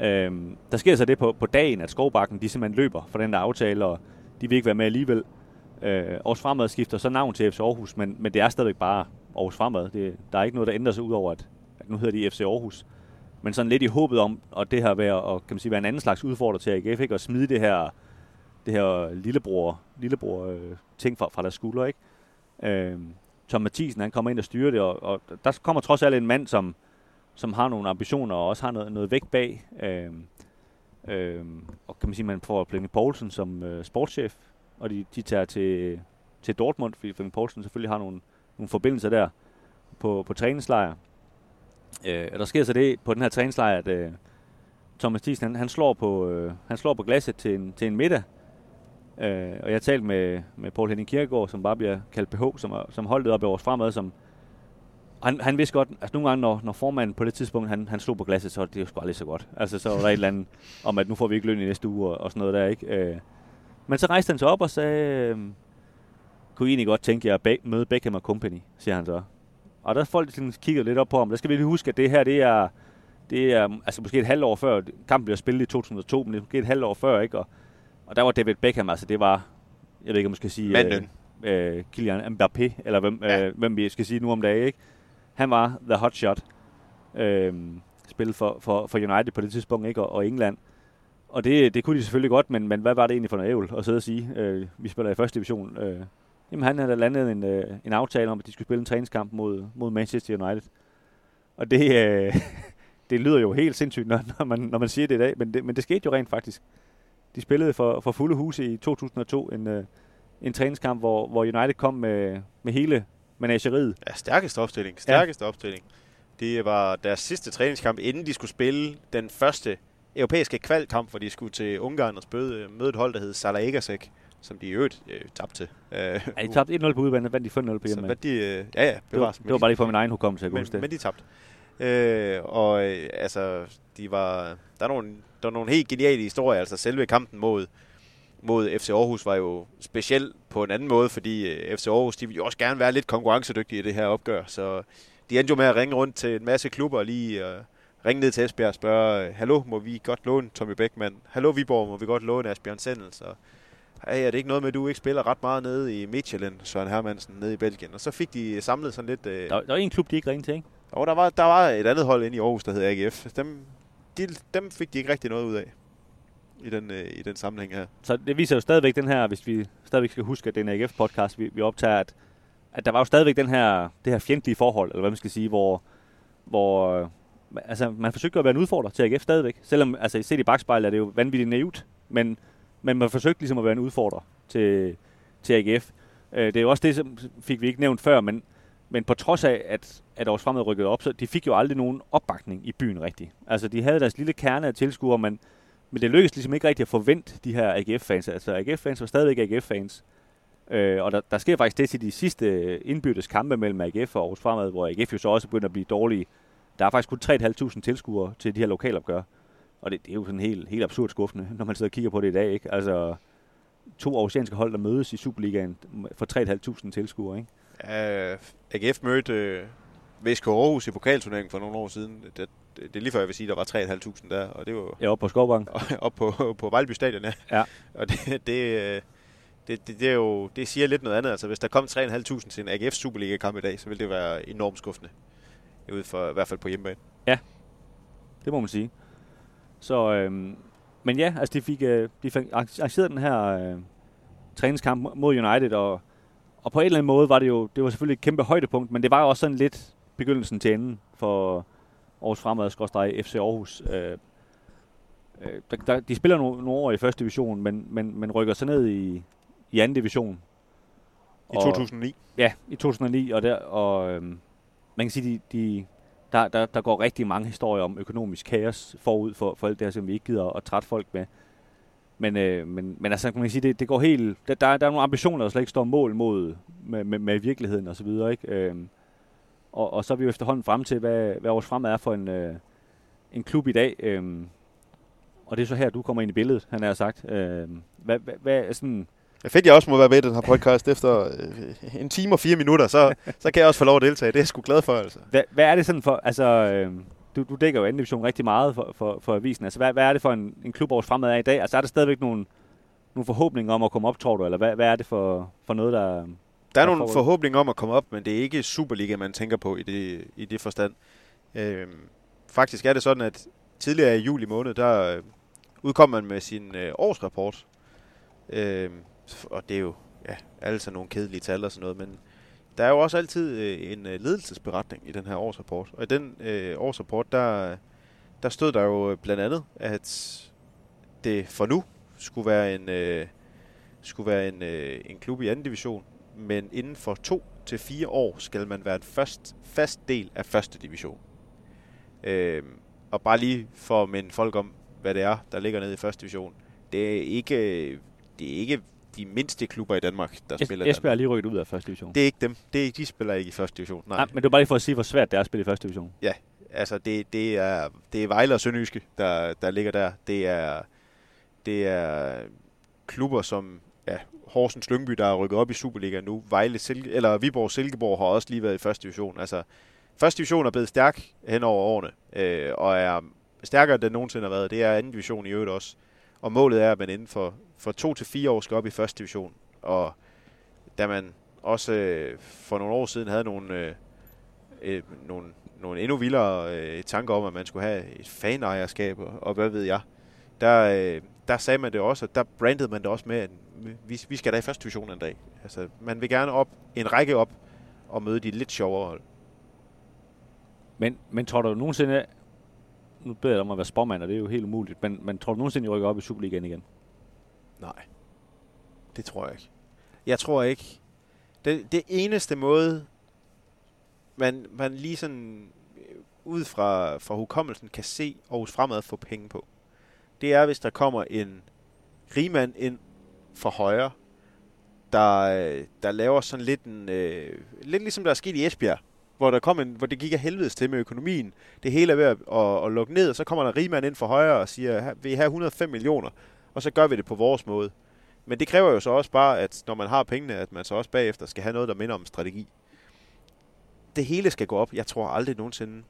Øhm, der sker så det på, på dagen, at Skovbakken de simpelthen løber for den der aftale, og de vil ikke være med alligevel. Øh, Aarhus Fremad skifter så navn til FC Aarhus, men, men det er stadigvæk bare Aarhus Fremad. Det, der er ikke noget, der ændrer sig ud over, at, at nu hedder de FC Aarhus. Men sådan lidt i håbet om, at det her være, at, kan man sige, være en anden slags udfordrer til AGF, ikke? og smide det her, det her lillebror, lillebror øh, ting fra, fra deres skulder. Ikke? Øh, Tom Mathisen, han kommer ind og styrer det, og, og der kommer trods alt en mand, som, som har nogle ambitioner og også har noget, noget vægt bag. Øh, øh, og kan man sige, man får Flemming Poulsen som øh, sportschef, og de, de tager til, til Dortmund, fordi Flemming Poulsen selvfølgelig har nogle, nogle forbindelser der på, på træningslejr. Øh, og der sker så det på den her træningslejr, at øh, Thomas Thiesen, han, han, slår på, øh, han slår på glasset til en, til en middag. Øh, og jeg talte talt med, med Paul Henning Kirkegaard, som bare bliver kaldt BH, som, som holdt det op i vores fremad, som han, han vidste godt, altså nogle gange, når, når formanden på det tidspunkt, han, han slog på glasset, så det det jo sgu aldrig så godt. Altså, så var der et eller andet om, at nu får vi ikke løn i næste uge, og, og sådan noget der, ikke? Øh, men så rejste han sig op og sagde, øh, kunne I egentlig godt tænke jer at møde Beckham og Company, siger han så. Og der folk sådan kigger lidt op på ham. Der skal vi lige huske, at det her, det er, det er altså måske et halvt år før. Kampen bliver spillet i 2002, men det er måske et halvt år før, ikke? Og, og der var David Beckham, altså det var, jeg ved ikke, om man skal sige... Manden. Øh, øh, Kylian Mbappé, eller hvem, ja. øh, hvem vi skal sige nu om dagen, ikke? Han var the hot shot. Øh, spillet for, for, for United på det tidspunkt, ikke? Og, og England. Og det, det kunne de selvfølgelig godt, men, men hvad var det egentlig for noget ævl at sidde og sige? Øh, vi spiller i første division. Øh, jamen han havde landet en, øh, en aftale om, at de skulle spille en træningskamp mod, mod Manchester United. Og det, øh, det lyder jo helt sindssygt, når, når, man, når man siger det i dag, men det, men det skete jo rent faktisk. De spillede for, for fulde huse i 2002 en, øh, en træningskamp, hvor, hvor United kom med, med hele menageriet. Ja, stærkeste opstilling. Stærkeste ja. opstilling. Det var deres sidste træningskamp, inden de skulle spille den første europæiske kvalkamp, hvor de skulle til Ungarn og spøde, møde et hold, der hed Salah Egersek, som de i øvrigt øh, tabte. Øh, ja, de tabte 1-0 på udbanen, vandt de 5-0 på hjemme. Så de, øh, ja, ja, det var, det var bare lige for min egen hukommelse, jeg men, men de tabte. Øh, og øh, altså, de var, der er nogle, der er nogle helt geniale historier. Altså selve kampen mod, mod FC Aarhus var jo speciel på en anden måde, fordi øh, FC Aarhus, de ville jo også gerne være lidt konkurrencedygtige i det her opgør. Så de endte jo med at ringe rundt til en masse klubber og lige øh, ringe ned til Esbjerg og spørge, hallo, må vi godt låne Tommy Beckmann? Hallo Viborg, må vi godt låne Asbjørn Sendel? Så hey, er det ikke noget med, at du ikke spiller ret meget nede i Michelin, Søren Hermansen, nede i Belgien? Og så fik de samlet sådan lidt... Øh... Der, der var en klub, de ikke ringede til, ikke? Og der var, der var et andet hold inde i Aarhus, der hed AGF. Dem, de, dem fik de ikke rigtig noget ud af i den, øh, i den sammenhæng her. Så det viser jo stadigvæk den her, hvis vi stadigvæk skal huske, at det er en AGF-podcast, vi, vi optager, at, at der var jo stadigvæk den her, det her fjendtlige forhold, eller hvad man skal sige, hvor, hvor altså, man forsøgte at være en udfordrer til AGF stadigvæk. Selvom, altså, set i bagspejlet er det jo vanvittigt naivt, men, men man forsøgte ligesom at være en udfordrer til, til AGF. Øh, det er jo også det, som fik vi ikke nævnt før, men, men på trods af, at, at Aarhus Fremad rykkede op, så de fik jo aldrig nogen opbakning i byen rigtigt. Altså, de havde deres lille kerne af tilskuere, men, men det lykkedes ligesom ikke rigtigt at forvente de her AGF-fans. Altså, AGF-fans var stadigvæk AGF-fans. Øh, og der, der sker faktisk det til de sidste indbyrdes kampe mellem AGF og Aarhus Fremad, hvor AGF jo så også begynder at blive dårlige der er faktisk kun 3.500 tilskuere til de her lokalopgør. Og det, det er jo sådan helt, helt absurd skuffende, når man sidder og kigger på det i dag. Ikke? Altså, to oceanske hold, der mødes i Superligaen for 3.500 tilskuere. Ikke? Ja, AGF mødte øh, VSK Aarhus i pokalturneringen for nogle år siden. Det, det, det er lige før, jeg vil sige, der var 3.500 der. Og det var, ja, op på Skovbank. op på, på Vejleby Stadion, ja. ja. Og det, det, det, det, det, er jo, det siger lidt noget andet. Altså, hvis der kom 3.500 til en AGF Superliga-kamp i dag, så ville det være enormt skuffende ud for, i hvert fald på hjemmebane. Ja, det må man sige. Så, øhm, men ja, altså de fik, øh, de fik arrangeret den her øh, træningskamp mod United, og, og på en eller anden måde var det jo, det var selvfølgelig et kæmpe højdepunkt, men det var jo også sådan lidt begyndelsen til enden for Aarhus Fremad, FC Aarhus. Øh, øh, der, der, de spiller nogle, nogle år i første division, men, men, men rykker så ned i, i anden division. I 2009? Ja, i 2009, og, der, og øhm, man kan sige, de, de, der, der, der går rigtig mange historier om økonomisk kaos forud for, for alt det her, som vi ikke gider at trætte folk med. Men, øh, men, men altså, kan man sige, det, det går helt... Der, der, der er nogle ambitioner, der slet ikke står mål mod med, med, med virkeligheden og så videre, ikke? Øh, og, og så er vi jo efterhånden frem til, hvad, hvad vores fremad er for en, øh, en klub i dag. Øh, og det er så her, du kommer ind i billedet, han har sagt. Øh, hvad, hvad, hvad er sådan er fedt, jeg også må være med i den her podcast efter øh, en time og fire minutter, så, så kan jeg også få lov at deltage. Det er jeg sgu glad for, altså. Hvad, hvad er det sådan for, altså, øh, du, du dækker jo anden division rigtig meget for, for, for avisen. Altså, hvad, hvad er det for en, en klub års fremad af i dag? Altså, er der stadigvæk nogle, nogle forhåbninger om at komme op, tror du, eller hvad, hvad er det for, for noget, der... der er nogle forhåbninger om at komme op, men det er ikke Superliga, man tænker på i det, i det forstand. Øh, faktisk er det sådan, at tidligere i juli måned, der øh, udkom man med sin øh, årsrapport. Øh, og det er jo ja, alle sådan nogle kedelige tal og sådan noget, men der er jo også altid øh, en øh, ledelsesberetning i den her årsrapport. Og i den øh, årsrapport, der, der stod der jo øh, blandt andet, at det for nu skulle være en, øh, skulle være en, øh, en klub i anden division, men inden for to til fire år skal man være en fast, fast del af første division. Øh, og bare lige for at minde folk om, hvad det er, der ligger nede i første division. Det er ikke, det er ikke de mindste klubber i Danmark, der es- spiller Esbjerg er lige rykket ud af første division. Det er ikke dem. Det er, de spiller ikke i første division. Nej. Nej, men det var bare lige for at sige, hvor svært det er at spille i første division. Ja, altså det, det, er, det er Vejle og Sønderjyske, der, der ligger der. Det er, det er klubber som ja, Horsens Lyngby, der er rykket op i Superliga nu. Vejle Silke, eller Viborg Silkeborg har også lige været i første division. Altså, første division er blevet stærk hen over årene, øh, og er stærkere, end den nogensinde har været. Det er anden division i øvrigt også. Og målet er, at man inden for, for to til fire år skal op i første division. Og da man også øh, for nogle år siden havde nogle, øh, øh, nogle, nogle endnu vildere øh, tanker om, at man skulle have et fanejerskab, og, og hvad ved jeg, der, øh, der sagde man det også, og der brandede man det også med, at vi, vi skal da i første division en dag. Altså, man vil gerne op, en række op, og møde de lidt sjovere hold. Men, men tror du nogensinde, nu beder jeg dig om at være spormand, og det er jo helt umuligt, men, men tror du nogensinde, I rykker op i Superligaen igen? Nej, det tror jeg ikke. Jeg tror ikke. Det, det eneste måde, man, man lige sådan øh, ud fra, fra hukommelsen kan se Aarhus Fremad få penge på, det er, hvis der kommer en rigmand ind fra højre, der, øh, der laver sådan lidt en, øh, lidt ligesom der er sket i Esbjerg, hvor, der kom en, hvor det gik af helvedes til med økonomien. Det hele er ved at, at, at lukke ned, og så kommer der en rigmand ind fra højre og siger, vil I have 105 millioner? Og så gør vi det på vores måde. Men det kræver jo så også bare, at når man har pengene, at man så også bagefter skal have noget, der minder om strategi. Det hele skal gå op. Jeg tror aldrig nogensinde,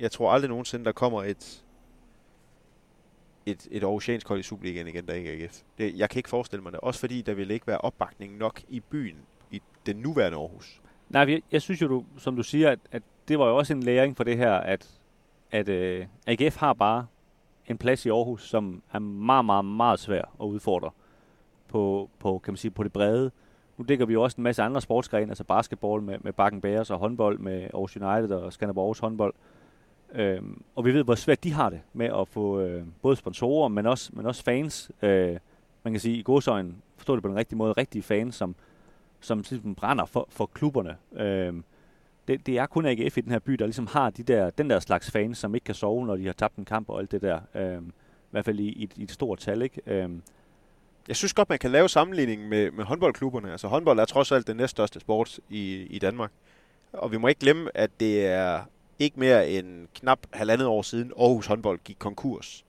jeg tror aldrig nogensinde, der kommer et, et, et Aarhusiansk hold i Superligaen igen, der ikke er AGF. Det, jeg kan ikke forestille mig det. Også fordi der vil ikke være opbakning nok i byen, i den nuværende Aarhus. Nej, jeg, jeg synes jo, du, som du siger, at, at det var jo også en læring for det her, at, at øh, AGF har bare en plads i Aarhus, som er meget, meget, meget svær at udfordre på, på, kan man sige, på det brede. Nu dækker vi jo også en masse andre sportsgrene, altså basketball med, med Bakken Bears og håndbold med Aarhus United og Skanderborg Aarhus håndbold. Øhm, og vi ved, hvor svært de har det med at få øh, både sponsorer, men også, men også fans. Øh, man kan sige i godsøjen, forstå det på den rigtige måde, rigtige fans, som, som ligesom brænder for, for klubberne. Øhm, det, det er kun AGF i den her by, der ligesom har de der, den der slags fans, som ikke kan sove, når de har tabt en kamp og alt det der. Øhm, I hvert fald i, i, i et stort tal, ikke? Øhm, jeg synes godt, man kan lave sammenligning med, med håndboldklubberne. Altså håndbold er trods alt den næststørste sport i, i Danmark. Og vi må ikke glemme, at det er ikke mere end knap halvandet år siden Aarhus håndbold gik konkurs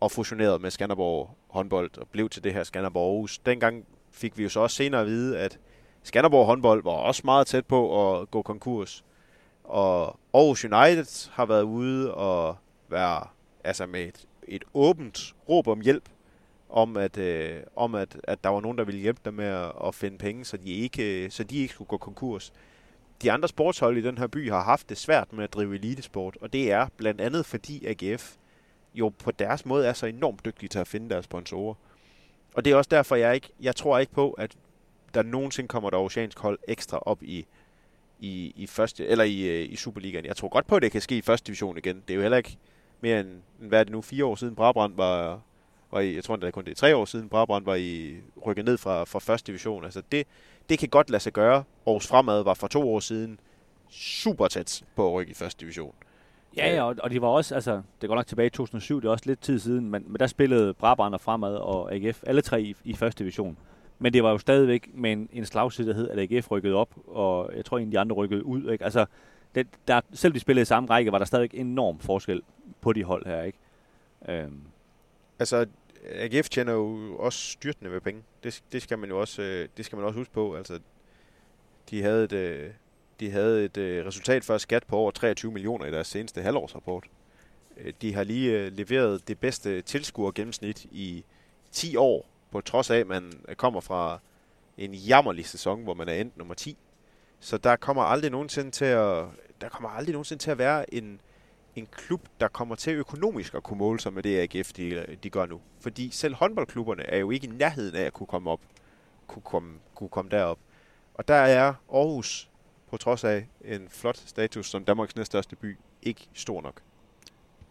og fusionerede med Skanderborg håndbold og blev til det her Skanderborg Aarhus. Dengang fik vi jo så også senere at vide, at Skanderborg håndbold var også meget tæt på at gå konkurs. Og Aarhus United har været ude og være altså med et, et åbent råb om hjælp om, at, øh, om at, at der var nogen, der ville hjælpe dem med at, at finde penge, så de, ikke, så de ikke skulle gå konkurs. De andre sportshold i den her by har haft det svært med at drive elitesport, og det er blandt andet fordi AGF jo på deres måde er så enormt dygtige til at finde deres sponsorer. Og det er også derfor, jeg ikke, jeg tror ikke på, at der nogensinde kommer et oceansk hold ekstra op i, i, i, første, eller i, øh, i Superligaen. Jeg tror godt på, at det kan ske i første division igen. Det er jo heller ikke mere end, hvad er det nu, fire år siden Brabrand var, var i, jeg tror det er kun det er tre år siden, Brabrand var i rykket ned fra, fra første division. Altså det, det kan godt lade sig gøre. Aarhus Fremad var for to år siden super tæt på at rykke i første division. Ja, ja og, og de var også, altså, det går nok tilbage i 2007, det er også lidt tid siden, men, men der spillede Brabrand og Fremad og AGF, alle tre i, i første division. Men det var jo stadigvæk med en, en slagside, at AGF rykkede op, og jeg tror egentlig, de andre rykkede ud. Ikke? Altså, det, der, selv de spillede i samme række, var der stadig enorm forskel på de hold her. Ikke? Øhm. Altså, AGF tjener jo også styrtende med penge. Det, det, skal man jo også, øh, det skal man også huske på. Altså, de havde et, øh, de havde et øh, resultat før skat på over 23 millioner i deres seneste halvårsrapport. De har lige leveret det bedste tilskuergennemsnit i 10 år, på trods af, at man kommer fra en jammerlig sæson, hvor man er endt nummer 10. Så der kommer aldrig nogensinde til at, der kommer aldrig nogensinde til at være en, en klub, der kommer til økonomisk at kunne måle sig med det AGF, de, de gør nu. Fordi selv håndboldklubberne er jo ikke i nærheden af at kunne komme op, kunne komme, kunne komme derop. Og der er Aarhus, på trods af en flot status som Danmarks næststørste by, ikke stor nok.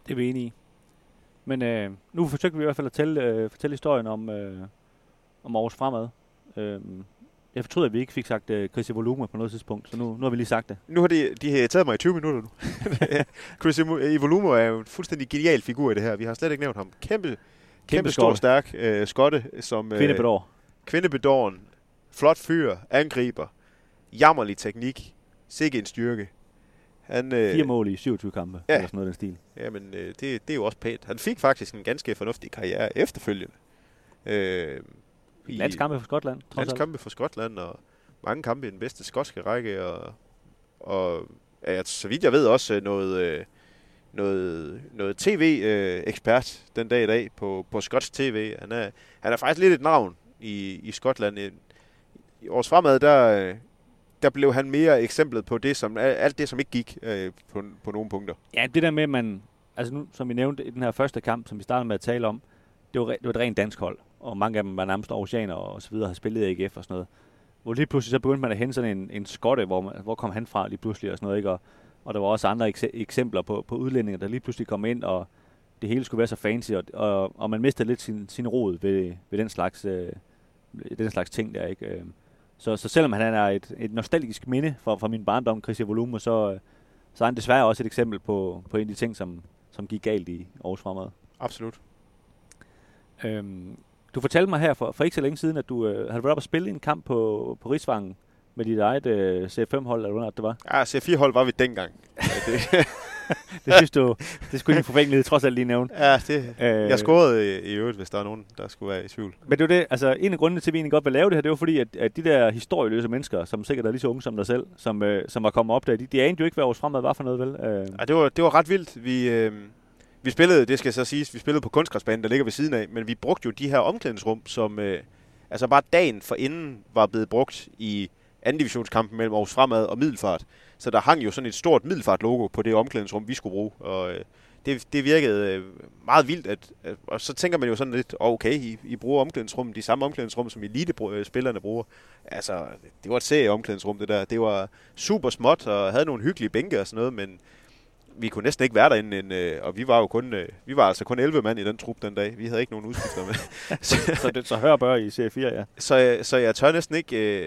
Det er vi enige i. Men øh, nu forsøgte vi i hvert fald at tælle, øh, fortælle historien om, øh, om Aarhus Fremad. Øh, jeg fortryder, at vi ikke fik sagt øh, Chris Evolume på noget tidspunkt, så nu, nu har vi lige sagt det. Nu har de, de har taget mig i 20 minutter nu. Chris Evolumo er jo en fuldstændig genial figur i det her. Vi har slet ikke nævnt ham. Kæmpe, kæmpe, kæmpe stor, stærk øh, skotte. Som, øh, Kvindebedår. Kvindebedåren. Flot fyr. Angriber. Jammerlig teknik. Sikke en styrke. Han, øh, Fire mål i 27 kampe, ja. eller sådan noget den stil. Jamen, øh, det, det er jo også pænt. Han fik faktisk en ganske fornuftig karriere efterfølgende. Øh, I landskampe for Skotland, trods landskampe for Skotland, og mange kampe i den bedste skotske række, og, og ja, så vidt jeg ved også noget, øh, noget, noget tv-ekspert den dag i dag på, på skotsk tv. Han er, han er faktisk lidt et navn i, i Skotland. I, års fremad, der, der blev han mere eksemplet på det, som alt det, som ikke gik øh, på, på nogle punkter. Ja, det der med, at man, altså nu, som vi nævnte i den her første kamp, som vi startede med at tale om, det var, det var et rent dansk hold, og mange af dem var nærmest oceaner og så videre, har spillet i AGF og sådan noget. Hvor lige pludselig så begyndte man at hente sådan en, en skotte, hvor, man, hvor kom han fra lige pludselig og sådan noget, ikke? Og, og der var også andre ekse- eksempler på, på udlændinge, der lige pludselig kom ind, og det hele skulle være så fancy, og, og, og man mistede lidt sin, sin rod ved, ved den, slags, øh, den slags ting der, ikke? Øh, så, så selvom han er et, et nostalgisk minde fra, fra min barndom, Chris Volume, så, øh, så er han desværre også et eksempel på, på en af de ting, som, som gik galt i Aarhus Fremad. Absolut. Øhm, du fortalte mig her for, for ikke så længe siden, at du øh, havde været op og spille en kamp på, på Rigsvangen med dit eget øh, C5-hold, eller hvordan det var. Ja, C4-hold var vi dengang. Det, synes du, det skulle din forfængelighed trods alt lige nævne. ja, det, Øh. jeg scorede i, i øvrigt, hvis der er nogen, der skulle være i tvivl. Men det var det, altså en af grundene til, at vi egentlig godt vil lave det her, det var fordi, at, at de der historieløse mennesker, som sikkert er lige så unge som dig selv, som, øh, som var kommet op der, de, de anede jo ikke, hvad vores fremad var for noget, vel? Øh, Ja, det var, det var ret vildt. Vi, øh, vi spillede, det skal så siges, vi spillede på kunstgræsbanen, der ligger ved siden af, men vi brugte jo de her omklædningsrum, som øh, altså bare dagen for inden var blevet brugt i anden divisionskampen mellem Aarhus Fremad og Middelfart. Så der hang jo sådan et stort Middelfart-logo på det omklædningsrum, vi skulle bruge. Og øh, det, det virkede øh, meget vildt, at, at, og så tænker man jo sådan lidt, oh, okay, I, I bruger omklædningsrum, de samme omklædningsrum, som elite-spillerne bruger. Altså, det var et serie-omklædningsrum, det der. Det var super småt, og havde nogle hyggelige bænke og sådan noget, men vi kunne næsten ikke være derinde, en, øh, og vi var jo kun, vi var altså kun 11 mand i den trup den dag. Vi havde ikke nogen udskifter med. så, så, det, så hør bør i C4, ja. så, så jeg tør næsten ikke...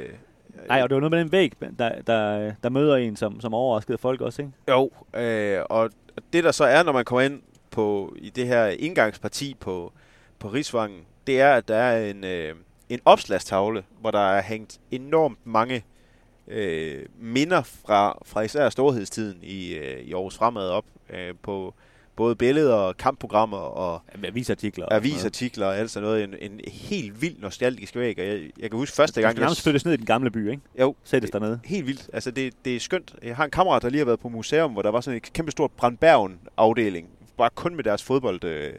Nej, og det var noget med den væg, der, der, der møder en, som, som overraskede folk også, ikke? Jo, øh, og det der så er, når man kommer ind på i det her indgangsparti på, på Rigsvangen, det er, at der er en, øh, en opslagstavle, hvor der er hængt enormt mange øh, minder fra, fra især storhedstiden i, øh, i Aarhus Fremad op øh, på både billeder og kampprogrammer og Avisartikler. avisartikler og alt sådan noget. En, en helt vild nostalgisk væg, og jeg, jeg kan huske første Du gang... skal nærmest flyttes ned i den gamle by, ikke? Jo, Sættes dernede. helt vildt. Altså, det, det er skønt. Jeg har en kammerat, der lige har været på museum, hvor der var sådan en kæmpe stort Brandbergen-afdeling. Bare kun med deres fodbold, øh,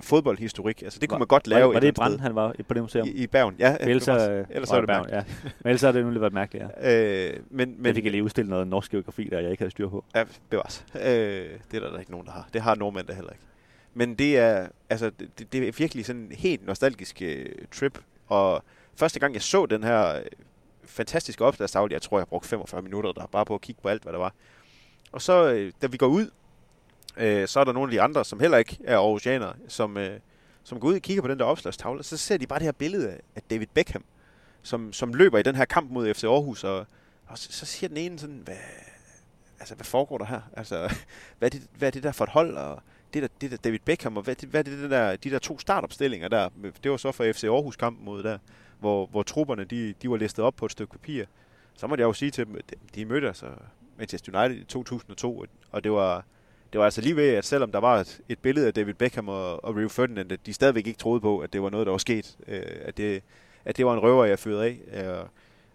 fodboldhistorik. Altså, det kunne man godt lave. Var, var et det i Brand, han var på det museum? I, I Bergen, ja. For ellers, det var- så, ellers så er det Bergen, ja. Men ellers har det nu lidt været mærkeligt, ja. Øh, men, Men men, fik jeg lige udstillet noget norsk geografi, der jeg ikke havde styr på. Ja, bevares. Øh, det er der, der ikke nogen, der har. Det har nordmænd der heller ikke. Men det er, altså, det, det er virkelig sådan en helt nostalgisk øh, trip. Og første gang, jeg så den her øh, fantastiske opslagstavle, jeg tror, jeg brugte 45 minutter der, bare på at kigge på alt, hvad der var. Og så, øh, da vi går ud, øh, så er der nogle af de andre, som heller ikke er Aarhusianere, som, øh, som går ud og kigger på den der opslagstavle, så ser de bare det her billede af, David Beckham, som, som løber i den her kamp mod FC Aarhus, og, og så, så siger den ene sådan, hvad, altså, hvad foregår der her? Altså, hvad er det, hvad er det der for et hold, og det der, det der David Beckham, og hvad, det- hvad er det, det der, de der to startopstillinger der? Det var så for FC Aarhus kampen mod der, hvor, hvor trupperne, de, de var listet op på et stykke papir. Så måtte jeg jo sige til dem, at de- de mødte altså Manchester United i 2002, og det var, det var altså lige ved, at selvom der var et, et billede af David Beckham og, og Rio Ferdinand, at de stadigvæk ikke troede på, at det var noget, der var sket. Øh, at, det, at det var en røver, jeg fyrede af. Øh,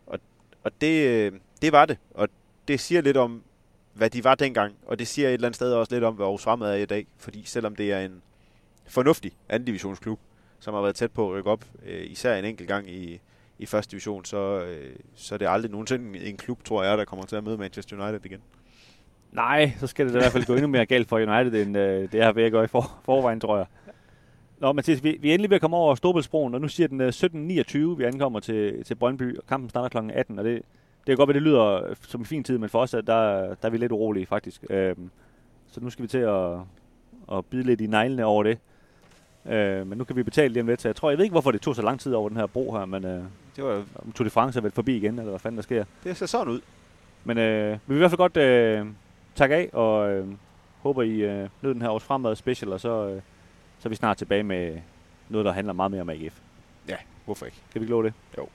og og det, øh, det var det. Og det siger lidt om, hvad de var dengang, og det siger et eller andet sted også lidt om, hvad Aarhus Fremad er i dag, fordi selvom det er en fornuftig anden divisionsklub, som har været tæt på at rykke op, øh, især en enkelt gang i, i første division, så, øh, så er det aldrig nogensinde en klub, tror jeg, der kommer til at møde Manchester United igen. Nej, så skal det i hvert fald gå endnu mere galt for United, end øh, det er ved at gå i for, forvejen, tror jeg. Nå, Mathias, vi, vi er endelig ved at komme over Storbæltsbroen, og nu siger den øh, 17.29, vi ankommer til, til Brøndby, og kampen starter kl. 18, og det, det kan godt være, det lyder som en fin tid, men for os, der, der er vi lidt urolige, faktisk. Øhm, så nu skal vi til at, at bide lidt i neglene over det. Øh, men nu kan vi betale lige om lidt, så jeg tror, jeg ved ikke, hvorfor det tog så lang tid over den her bro her, men øh, Det var Tour de France er vel forbi igen, eller hvad fanden der sker. det ser sådan ud. Men øh, vi vil i hvert fald godt øh, takke af, og øh, håber, I øh, nød den her års fremad special, og så, øh, så er vi snart tilbage med noget, der handler meget mere om AGF. Ja, hvorfor ikke? Kan vi ikke love det? Jo.